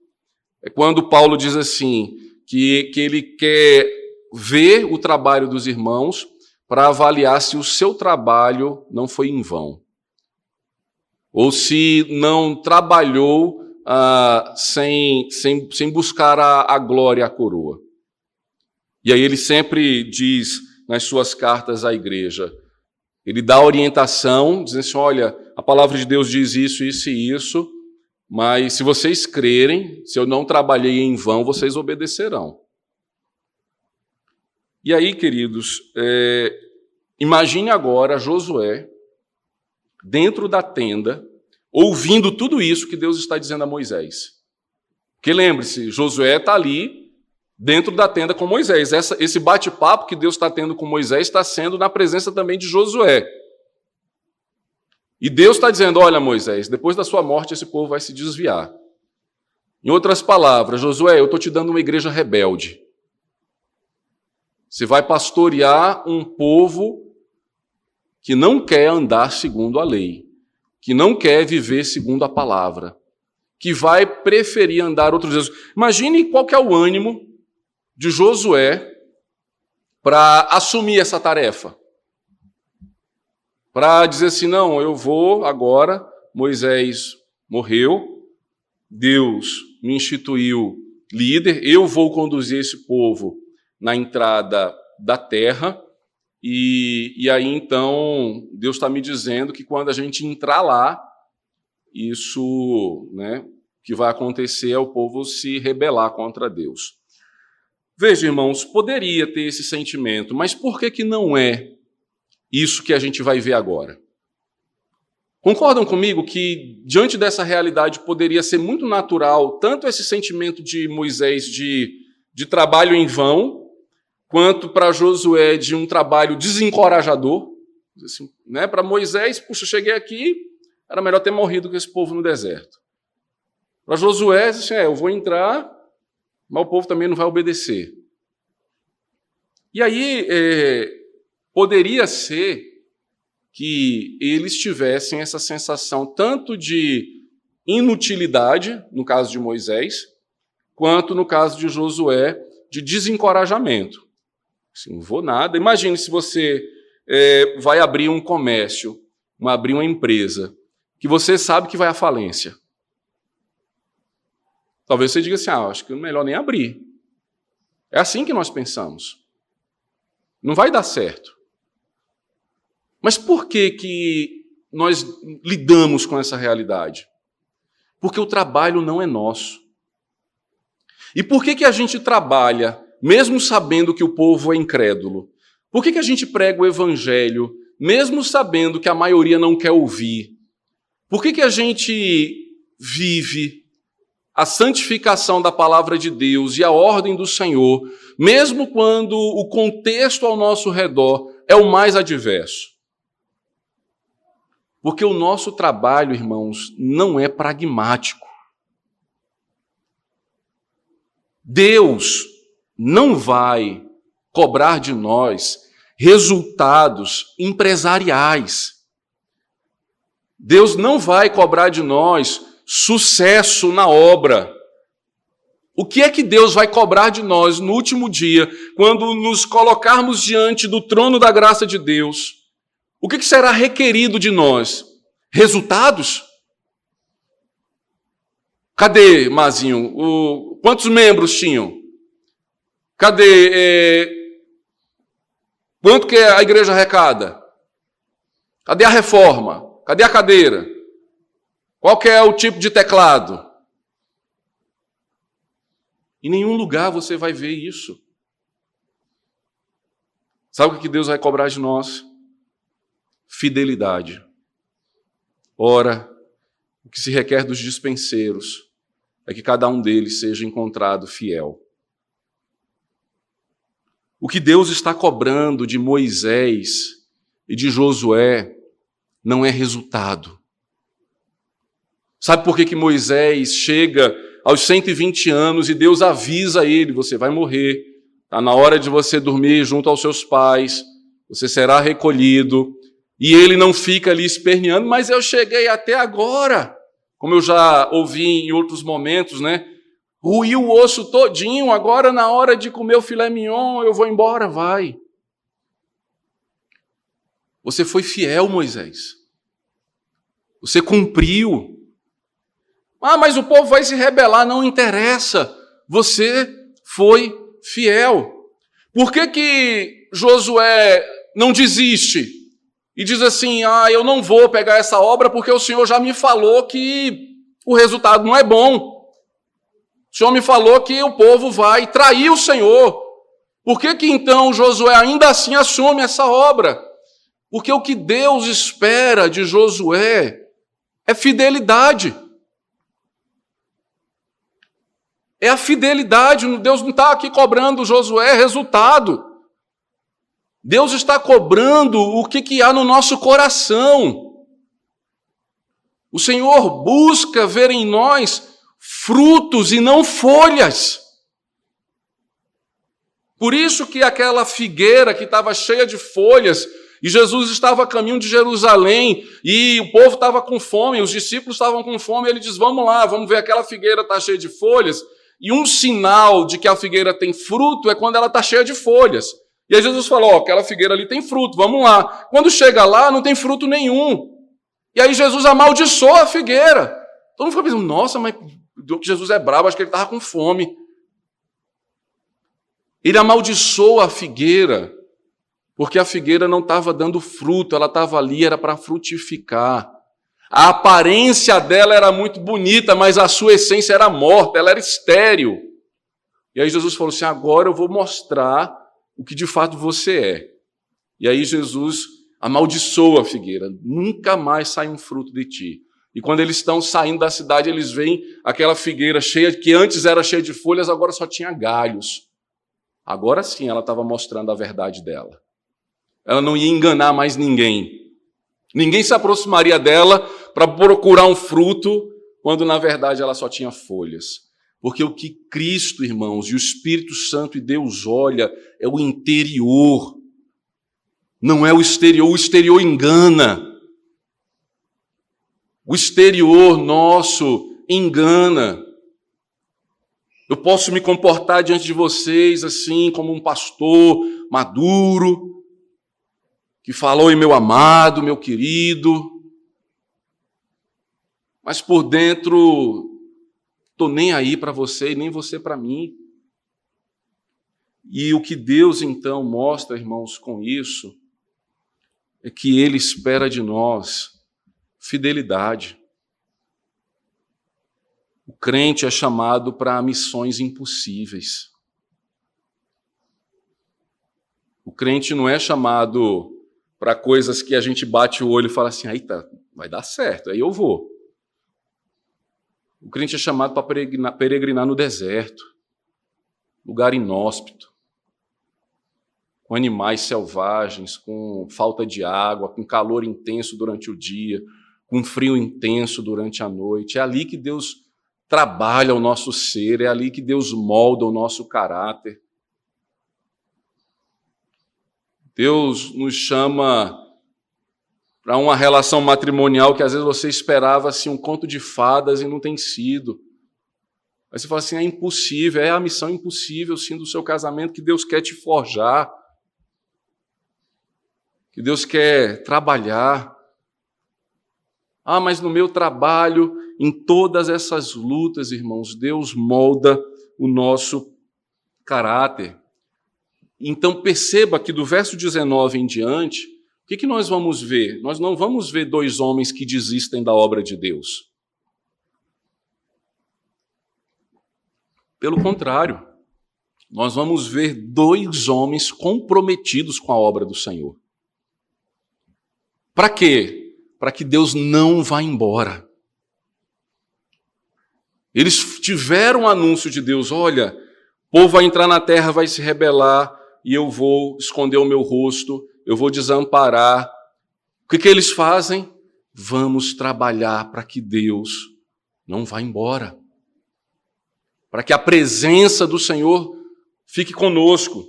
É quando Paulo diz assim, que, que ele quer ver o trabalho dos irmãos para avaliar se o seu trabalho não foi em vão. Ou se não trabalhou ah, sem, sem, sem buscar a, a glória, a coroa. E aí ele sempre diz nas suas cartas à igreja: ele dá orientação, dizendo assim: olha, a palavra de Deus diz isso, isso e isso, mas se vocês crerem, se eu não trabalhei em vão, vocês obedecerão. E aí, queridos, é, imagine agora Josué dentro da tenda, ouvindo tudo isso que Deus está dizendo a Moisés. Porque lembre-se, Josué está ali dentro da tenda com Moisés. Essa, esse bate-papo que Deus está tendo com Moisés está sendo na presença também de Josué. E Deus está dizendo: Olha, Moisés, depois da sua morte esse povo vai se desviar. Em outras palavras, Josué, eu estou te dando uma igreja rebelde. Você vai pastorear um povo que não quer andar segundo a lei, que não quer viver segundo a palavra, que vai preferir andar outros dias. Imagine qual que é o ânimo de Josué para assumir essa tarefa. Para dizer assim: não, eu vou agora, Moisés morreu, Deus me instituiu líder, eu vou conduzir esse povo na entrada da terra, e, e aí então Deus está me dizendo que quando a gente entrar lá, isso né, que vai acontecer é o povo se rebelar contra Deus. Veja, irmãos, poderia ter esse sentimento, mas por que, que não é isso que a gente vai ver agora? Concordam comigo que, diante dessa realidade, poderia ser muito natural tanto esse sentimento de Moisés de, de trabalho em vão, quanto para Josué de um trabalho desencorajador? Assim, né? Para Moisés, puxa, cheguei aqui, era melhor ter morrido com esse povo no deserto. Para Josué, assim, é, eu vou entrar, mas o povo também não vai obedecer. E aí, é, poderia ser que eles tivessem essa sensação tanto de inutilidade, no caso de Moisés, quanto no caso de Josué, de desencorajamento. Assim, não vou nada. Imagine se você é, vai abrir um comércio, abrir uma empresa, que você sabe que vai à falência. Talvez você diga assim: ah, acho que é melhor nem abrir. É assim que nós pensamos. Não vai dar certo. Mas por que que nós lidamos com essa realidade? Porque o trabalho não é nosso. E por que, que a gente trabalha, mesmo sabendo que o povo é incrédulo? Por que, que a gente prega o evangelho, mesmo sabendo que a maioria não quer ouvir? Por que, que a gente vive a santificação da palavra de Deus e a ordem do Senhor, mesmo quando o contexto ao nosso redor é o mais adverso? Porque o nosso trabalho, irmãos, não é pragmático. Deus não vai cobrar de nós resultados empresariais. Deus não vai cobrar de nós sucesso na obra. O que é que Deus vai cobrar de nós no último dia, quando nos colocarmos diante do trono da graça de Deus? O que será requerido de nós? Resultados? Cadê, Mazinho? O... Quantos membros tinham? Cadê? É... Quanto que a igreja arrecada? Cadê a reforma? Cadê a cadeira? Qual é o tipo de teclado? Em nenhum lugar você vai ver isso. Sabe o que Deus vai cobrar de nós? fidelidade. Ora, o que se requer dos dispenseiros é que cada um deles seja encontrado fiel. O que Deus está cobrando de Moisés e de Josué não é resultado. Sabe por que, que Moisés chega aos 120 anos e Deus avisa ele: você vai morrer, está na hora de você dormir junto aos seus pais, você será recolhido, e ele não fica ali esperneando, mas eu cheguei até agora. Como eu já ouvi em outros momentos, né? Ruiu o osso todinho, agora na hora de comer o filé mignon, eu vou embora, vai. Você foi fiel, Moisés. Você cumpriu. Ah, mas o povo vai se rebelar, não interessa. Você foi fiel. Por que que Josué não desiste? e diz assim: Ah, eu não vou pegar essa obra porque o Senhor já me falou que o resultado não é bom. O Senhor me falou que o povo vai trair o Senhor. Por que, que então Josué ainda assim assume essa obra? Porque o que Deus espera de Josué é fidelidade. É a fidelidade. Deus não está aqui cobrando Josué resultado. Deus está cobrando o que, que há no nosso coração. O Senhor busca ver em nós frutos e não folhas. Por isso que aquela figueira que estava cheia de folhas, e Jesus estava a caminho de Jerusalém, e o povo estava com fome, os discípulos estavam com fome, ele diz: Vamos lá, vamos ver, aquela figueira está cheia de folhas, e um sinal de que a figueira tem fruto é quando ela está cheia de folhas. E aí Jesus falou: ó, aquela figueira ali tem fruto, vamos lá. Quando chega lá, não tem fruto nenhum. E aí Jesus amaldiçoa a figueira. Todo mundo fica pensando: nossa, mas Jesus é brabo, acho que ele estava com fome. Ele amaldiçoa a figueira, porque a figueira não estava dando fruto, ela estava ali, era para frutificar. A aparência dela era muito bonita, mas a sua essência era morta, ela era estéril. E aí Jesus falou assim: agora eu vou mostrar o que de fato você é. E aí Jesus amaldiçoa a figueira, nunca mais sai um fruto de ti. E quando eles estão saindo da cidade, eles veem aquela figueira cheia, que antes era cheia de folhas, agora só tinha galhos. Agora sim ela estava mostrando a verdade dela. Ela não ia enganar mais ninguém. Ninguém se aproximaria dela para procurar um fruto, quando na verdade ela só tinha folhas. Porque o que Cristo, irmãos, e o Espírito Santo e Deus olha é o interior. Não é o exterior, o exterior engana. O exterior nosso engana. Eu posso me comportar diante de vocês assim, como um pastor maduro, que falou em meu amado, meu querido, mas por dentro Estou nem aí para você e nem você para mim. E o que Deus então mostra, irmãos, com isso, é que Ele espera de nós fidelidade. O crente é chamado para missões impossíveis. O crente não é chamado para coisas que a gente bate o olho e fala assim, aí tá, vai dar certo, aí eu vou. O crente é chamado para peregrinar, peregrinar no deserto, lugar inóspito, com animais selvagens, com falta de água, com calor intenso durante o dia, com frio intenso durante a noite. É ali que Deus trabalha o nosso ser, é ali que Deus molda o nosso caráter. Deus nos chama para uma relação matrimonial que às vezes você esperava assim, um conto de fadas e não tem sido. Aí você fala assim: é impossível, é a missão impossível, sim, do seu casamento que Deus quer te forjar, que Deus quer trabalhar. Ah, mas no meu trabalho, em todas essas lutas, irmãos, Deus molda o nosso caráter. Então perceba que do verso 19 em diante, que, que nós vamos ver? Nós não vamos ver dois homens que desistem da obra de Deus. Pelo contrário, nós vamos ver dois homens comprometidos com a obra do Senhor. Para quê? Para que Deus não vá embora. Eles tiveram o anúncio de Deus: olha, o povo vai entrar na terra, vai se rebelar, e eu vou esconder o meu rosto, eu vou desamparar. O que, que eles fazem? Vamos trabalhar para que Deus não vá embora para que a presença do Senhor fique conosco.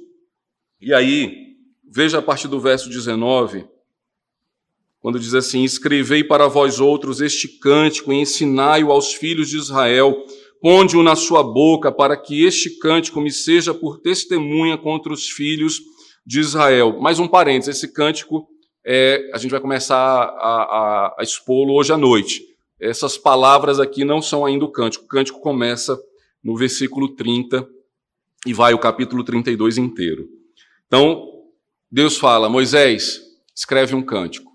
E aí, veja a partir do verso 19, quando diz assim: Escrevei para vós outros este cântico e ensinai-o aos filhos de Israel, ponde-o na sua boca, para que este cântico me seja por testemunha contra os filhos de Israel. Mais um parênteses: esse cântico é, a gente vai começar a, a, a expô-lo hoje à noite. Essas palavras aqui não são ainda o cântico, o cântico começa no versículo 30 e vai o capítulo 32 inteiro. Então, Deus fala: Moisés, escreve um cântico.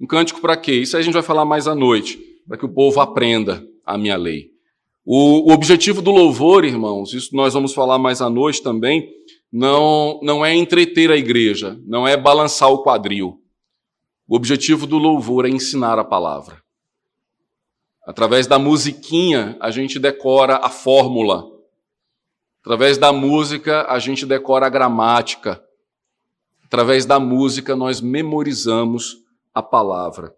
Um cântico para quê? Isso a gente vai falar mais à noite, para que o povo aprenda a minha lei. O, o, objetivo do louvor, irmãos, isso nós vamos falar mais à noite também, não, não é entreter a igreja, não é balançar o quadril. O objetivo do louvor é ensinar a palavra. Através da musiquinha, a gente decora a fórmula. Através da música, a gente decora a gramática. Através da música, nós memorizamos a palavra.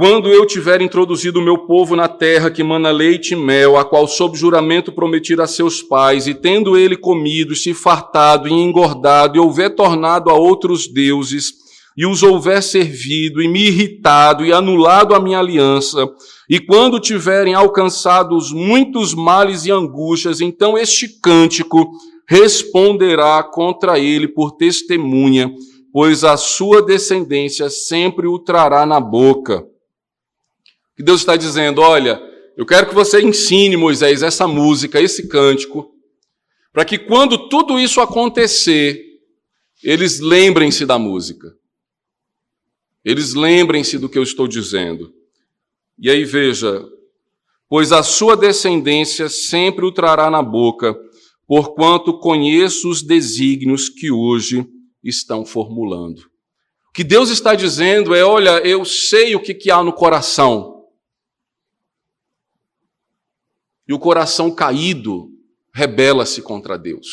Quando eu tiver introduzido o meu povo na terra que mana leite e mel, a qual sob juramento prometi a seus pais, e tendo ele comido, se fartado e engordado, e houver tornado a outros deuses, e os houver servido, e me irritado, e anulado a minha aliança, e quando tiverem alcançados muitos males e angústias, então este cântico responderá contra ele por testemunha, pois a sua descendência sempre o trará na boca. Que Deus está dizendo: olha, eu quero que você ensine, Moisés, essa música, esse cântico, para que quando tudo isso acontecer, eles lembrem-se da música. Eles lembrem-se do que eu estou dizendo. E aí veja, pois a sua descendência sempre o trará na boca, porquanto conheço os desígnios que hoje estão formulando. O que Deus está dizendo é: olha, eu sei o que, que há no coração. E o coração caído rebela-se contra Deus.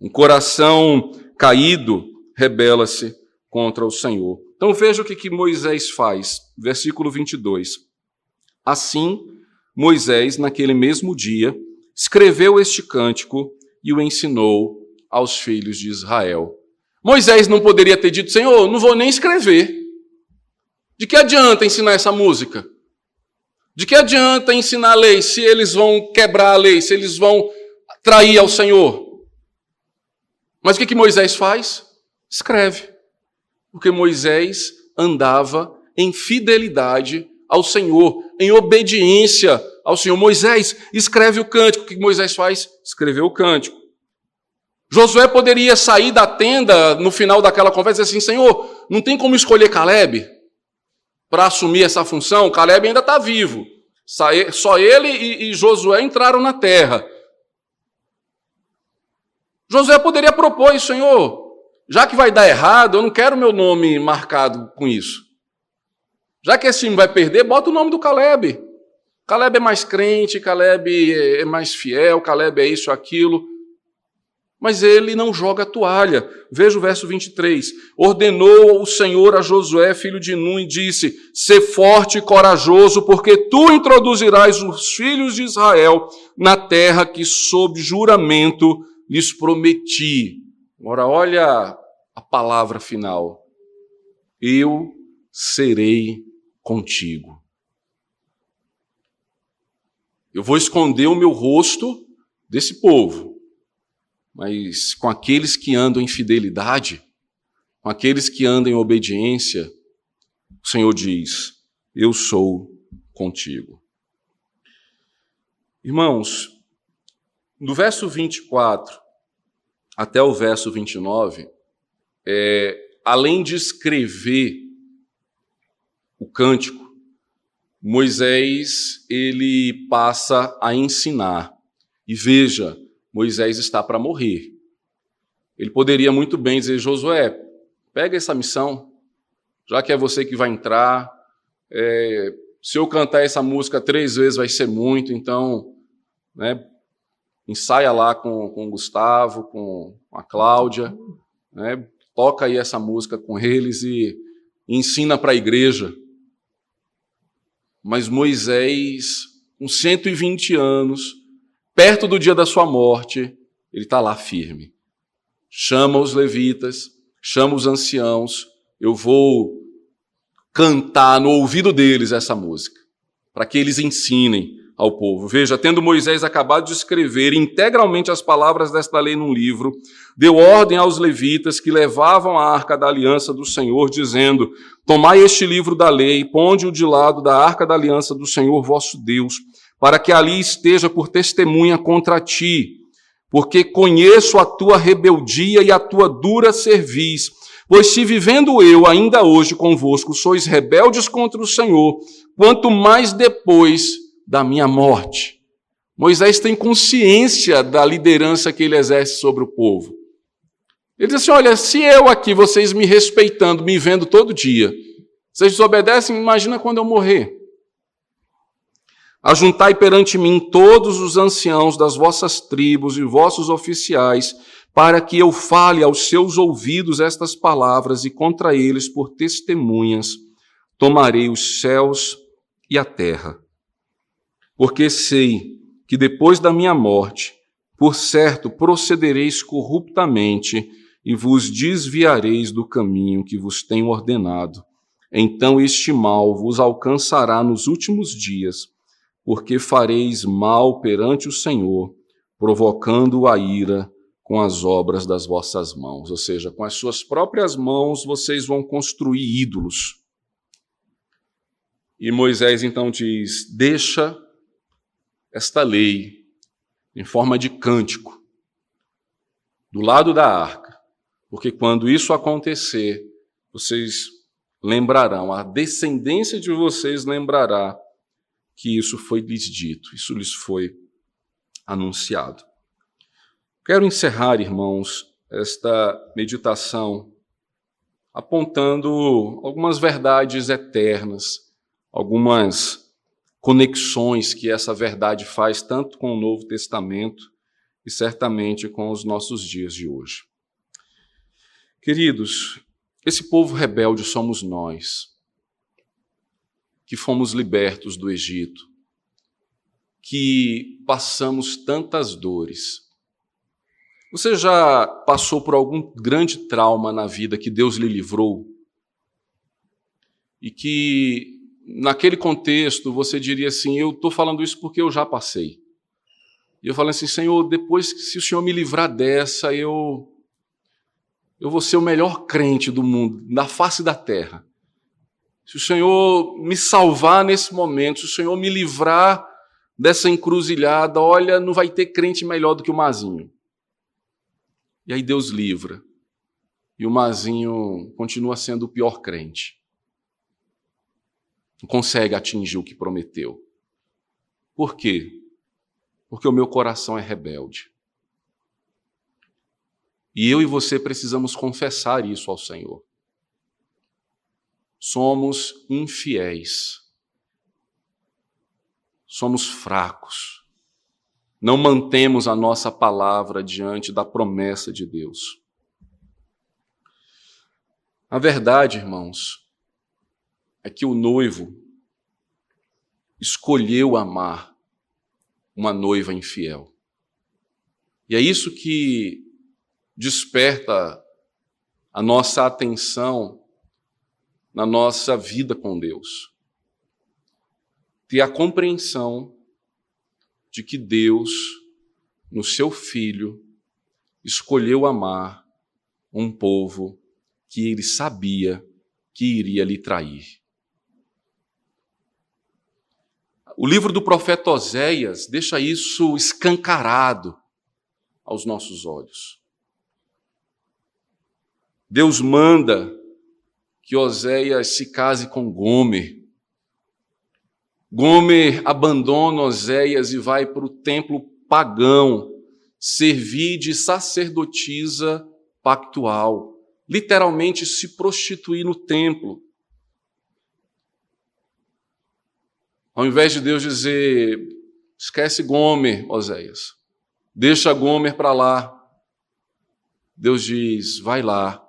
Um coração caído rebela-se contra o Senhor. Então veja o que, que Moisés faz, versículo 22. Assim, Moisés, naquele mesmo dia, escreveu este cântico e o ensinou aos filhos de Israel. Moisés não poderia ter dito, Senhor, não vou nem escrever. De que adianta ensinar essa música? De que adianta ensinar a lei se eles vão quebrar a lei, se eles vão trair ao Senhor? Mas o que, que Moisés faz? Escreve porque Moisés andava em fidelidade ao Senhor, em obediência ao Senhor. Moisés escreve o cântico. O que Moisés faz? Escreveu o cântico. Josué poderia sair da tenda no final daquela conversa e dizer assim: Senhor, não tem como escolher Caleb? Para assumir essa função, Caleb ainda está vivo. Só ele e Josué entraram na terra. Josué poderia propor, Senhor, já que vai dar errado, eu não quero meu nome marcado com isso. Já que esse time vai perder, bota o nome do Caleb. Caleb é mais crente, Caleb é mais fiel, Caleb é isso, aquilo. Mas ele não joga a toalha. Veja o verso 23. Ordenou o Senhor a Josué, filho de Nun, e disse: Sê forte e corajoso, porque tu introduzirás os filhos de Israel na terra que, sob juramento, lhes prometi. Agora, olha a palavra final. Eu serei contigo. Eu vou esconder o meu rosto desse povo mas com aqueles que andam em fidelidade, com aqueles que andam em obediência, o Senhor diz: Eu sou contigo. Irmãos, do verso 24 até o verso 29, é, além de escrever o cântico, Moisés ele passa a ensinar. E veja, Moisés está para morrer. Ele poderia muito bem dizer: Josué, pega essa missão, já que é você que vai entrar. É, se eu cantar essa música três vezes vai ser muito, então, né, ensaia lá com, com o Gustavo, com a Cláudia, né, toca aí essa música com eles e ensina para a igreja. Mas Moisés, com 120 anos, perto do dia da sua morte, ele está lá firme. Chama os levitas, chama os anciãos, eu vou cantar no ouvido deles essa música, para que eles ensinem ao povo. Veja, tendo Moisés acabado de escrever integralmente as palavras desta lei num livro, deu ordem aos levitas que levavam a arca da aliança do Senhor, dizendo: Tomai este livro da lei, ponde-o de lado da arca da aliança do Senhor vosso Deus, para que ali esteja por testemunha contra ti, porque conheço a tua rebeldia e a tua dura cerviz. Pois se vivendo eu ainda hoje convosco sois rebeldes contra o Senhor, quanto mais depois da minha morte. Moisés tem consciência da liderança que ele exerce sobre o povo. Ele diz assim: Olha, se eu aqui, vocês me respeitando, me vendo todo dia, vocês desobedecem, imagina quando eu morrer. Ajuntai perante mim todos os anciãos das vossas tribos e vossos oficiais, para que eu fale aos seus ouvidos estas palavras e contra eles, por testemunhas, tomarei os céus e a terra. Porque sei que depois da minha morte, por certo, procedereis corruptamente e vos desviareis do caminho que vos tenho ordenado. Então este mal vos alcançará nos últimos dias porque fareis mal perante o Senhor, provocando a ira com as obras das vossas mãos. Ou seja, com as suas próprias mãos vocês vão construir ídolos. E Moisés então diz: Deixa esta lei em forma de cântico do lado da arca, porque quando isso acontecer, vocês lembrarão, a descendência de vocês lembrará que isso foi lhes dito, isso lhes foi anunciado. Quero encerrar, irmãos, esta meditação apontando algumas verdades eternas, algumas conexões que essa verdade faz tanto com o Novo Testamento e certamente com os nossos dias de hoje. Queridos, esse povo rebelde somos nós que fomos libertos do Egito, que passamos tantas dores. Você já passou por algum grande trauma na vida que Deus lhe livrou? E que, naquele contexto, você diria assim: Eu estou falando isso porque eu já passei. E eu falo assim: Senhor, depois, se o Senhor me livrar dessa, eu, eu vou ser o melhor crente do mundo, na face da terra se o Senhor me salvar nesse momento, se o Senhor me livrar dessa encruzilhada, olha, não vai ter crente melhor do que o Mazinho. E aí Deus livra. E o Mazinho continua sendo o pior crente. não consegue atingir o que prometeu. Por quê? Porque o meu coração é rebelde. E eu e você precisamos confessar isso ao Senhor. Somos infiéis. Somos fracos. Não mantemos a nossa palavra diante da promessa de Deus. A verdade, irmãos, é que o noivo escolheu amar uma noiva infiel. E é isso que desperta a nossa atenção na nossa vida com Deus. Ter a compreensão de que Deus, no seu Filho, escolheu amar um povo que ele sabia que iria lhe trair. O livro do profeta Oséias deixa isso escancarado aos nossos olhos. Deus manda que Oséias se case com Gomer. Gomer abandona Oséias e vai para o templo pagão servir de sacerdotisa pactual literalmente se prostituir no templo. Ao invés de Deus dizer, esquece Gomer, Oséias, deixa Gomer para lá. Deus diz, vai lá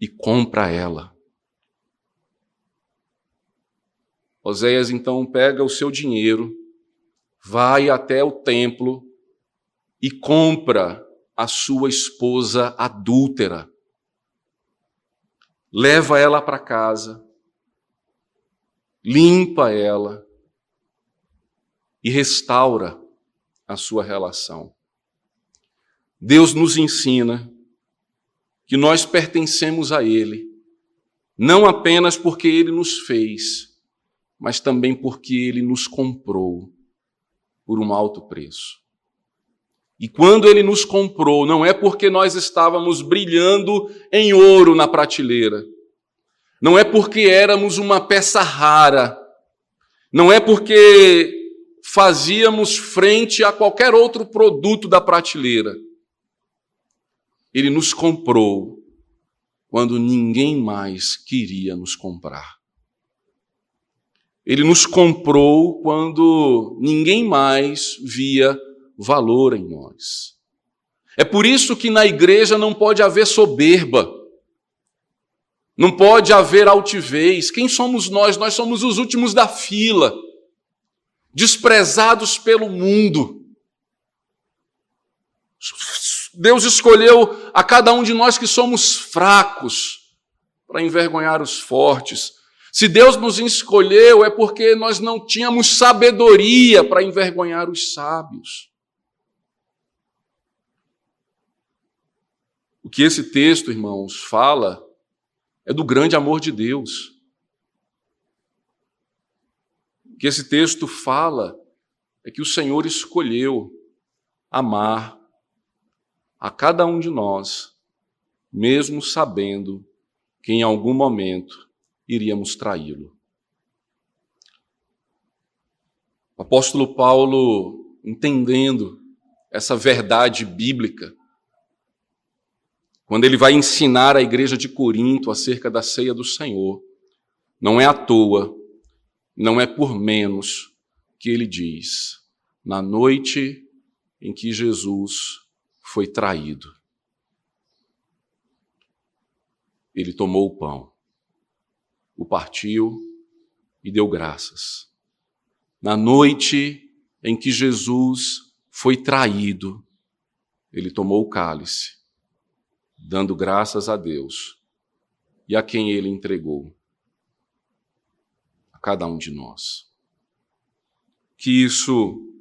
e compra ela. Oséias então pega o seu dinheiro, vai até o templo e compra a sua esposa adúltera leva ela para casa, limpa ela e restaura a sua relação. Deus nos ensina que nós pertencemos a Ele, não apenas porque Ele nos fez, mas também porque Ele nos comprou por um alto preço. E quando ele nos comprou, não é porque nós estávamos brilhando em ouro na prateleira, não é porque éramos uma peça rara, não é porque fazíamos frente a qualquer outro produto da prateleira. Ele nos comprou quando ninguém mais queria nos comprar. Ele nos comprou quando ninguém mais via valor em nós. É por isso que na igreja não pode haver soberba, não pode haver altivez. Quem somos nós? Nós somos os últimos da fila, desprezados pelo mundo. Deus escolheu a cada um de nós que somos fracos para envergonhar os fortes. Se Deus nos escolheu, é porque nós não tínhamos sabedoria para envergonhar os sábios. O que esse texto, irmãos, fala é do grande amor de Deus. O que esse texto fala é que o Senhor escolheu amar a cada um de nós, mesmo sabendo que em algum momento iríamos traí-lo. O apóstolo Paulo, entendendo essa verdade bíblica, quando ele vai ensinar a igreja de Corinto acerca da ceia do Senhor, não é à toa, não é por menos que ele diz: na noite em que Jesus foi traído, ele tomou o pão, o partiu e deu graças. Na noite em que Jesus foi traído, ele tomou o cálice dando graças a Deus e a quem ele entregou, a cada um de nós. Que isso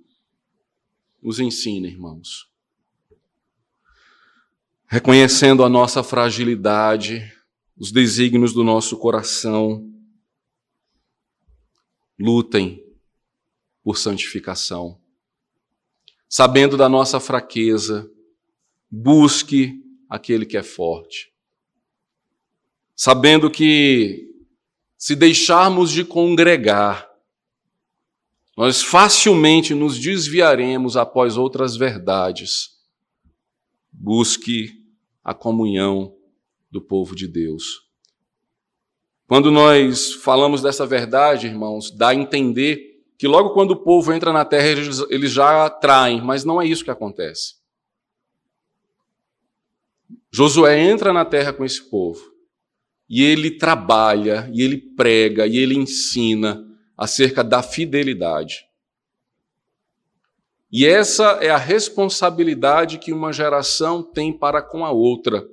nos ensine, irmãos. Reconhecendo a nossa fragilidade, os desígnios do nosso coração, lutem por santificação. Sabendo da nossa fraqueza, busque aquele que é forte. Sabendo que se deixarmos de congregar, nós facilmente nos desviaremos após outras verdades. Busque a comunhão do povo de Deus. Quando nós falamos dessa verdade, irmãos, dá a entender que logo quando o povo entra na terra, eles, já traem, mas não é isso que acontece. Josué entra na terra com esse povo e ele trabalha, e ele prega, e ele ensina acerca da fidelidade. E essa é a responsabilidade que uma geração tem para com a outra.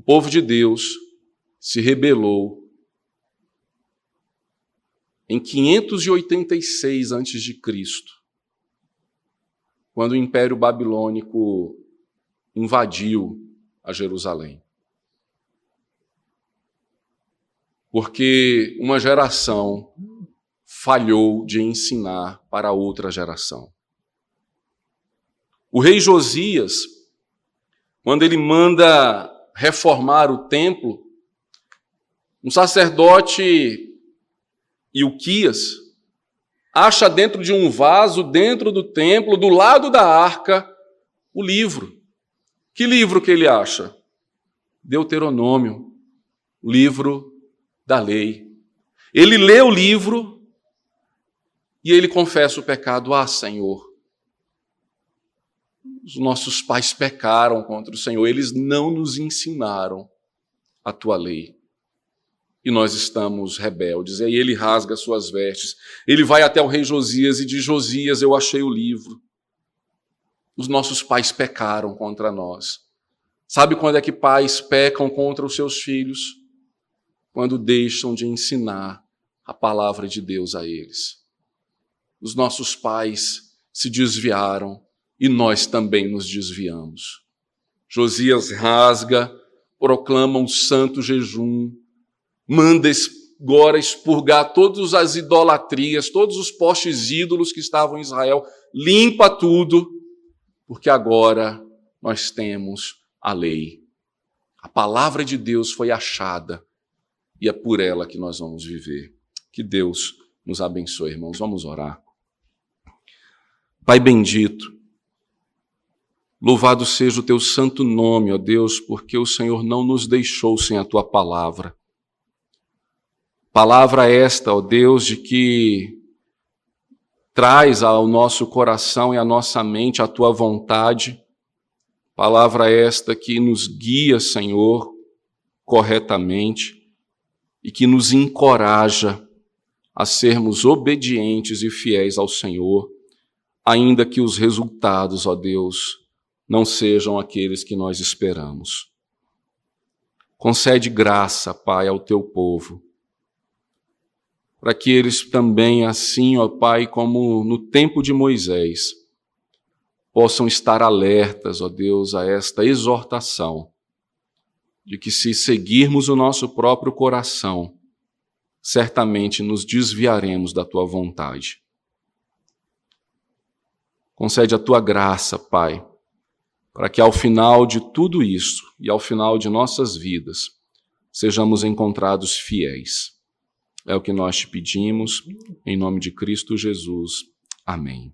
O povo de Deus se rebelou em 586 a.C., quando o Império Babilônico invadiu a Jerusalém. Porque uma geração falhou de ensinar para outra geração. O rei Josias, quando ele manda reformar o templo, um sacerdote Ilquias acha dentro de um vaso, dentro do templo, do lado da arca, o livro. Que livro que ele acha? Deuteronômio, livro da lei. Ele lê o livro e ele confessa o pecado. Ah, Senhor, os nossos pais pecaram contra o Senhor, eles não nos ensinaram a tua lei. E nós estamos rebeldes. E aí ele rasga suas vestes. Ele vai até o rei Josias e diz: Josias, eu achei o livro. Os nossos pais pecaram contra nós. Sabe quando é que pais pecam contra os seus filhos? Quando deixam de ensinar a palavra de Deus a eles. Os nossos pais se desviaram e nós também nos desviamos. Josias rasga, proclama um santo jejum, manda agora expurgar todas as idolatrias, todos os postes ídolos que estavam em Israel, limpa tudo porque agora nós temos a lei. A palavra de Deus foi achada e é por ela que nós vamos viver. Que Deus nos abençoe, irmãos. Vamos orar. Pai bendito, louvado seja o teu santo nome, ó Deus, porque o Senhor não nos deixou sem a tua palavra. Palavra esta, ó Deus, de que traz ao nosso coração e à nossa mente a tua vontade. Palavra esta que nos guia, Senhor, corretamente e que nos encoraja a sermos obedientes e fiéis ao Senhor, ainda que os resultados, ó Deus, não sejam aqueles que nós esperamos. Concede graça, Pai, ao teu povo para que eles também, assim, ó Pai, como no tempo de Moisés, possam estar alertas, ó Deus, a esta exortação de que se seguirmos o nosso próprio coração, certamente nos desviaremos da tua vontade. Concede a tua graça, Pai, para que ao final de tudo isso e ao final de nossas vidas, sejamos encontrados fiéis é o que nós te pedimos, em nome de Cristo Jesus. Amém.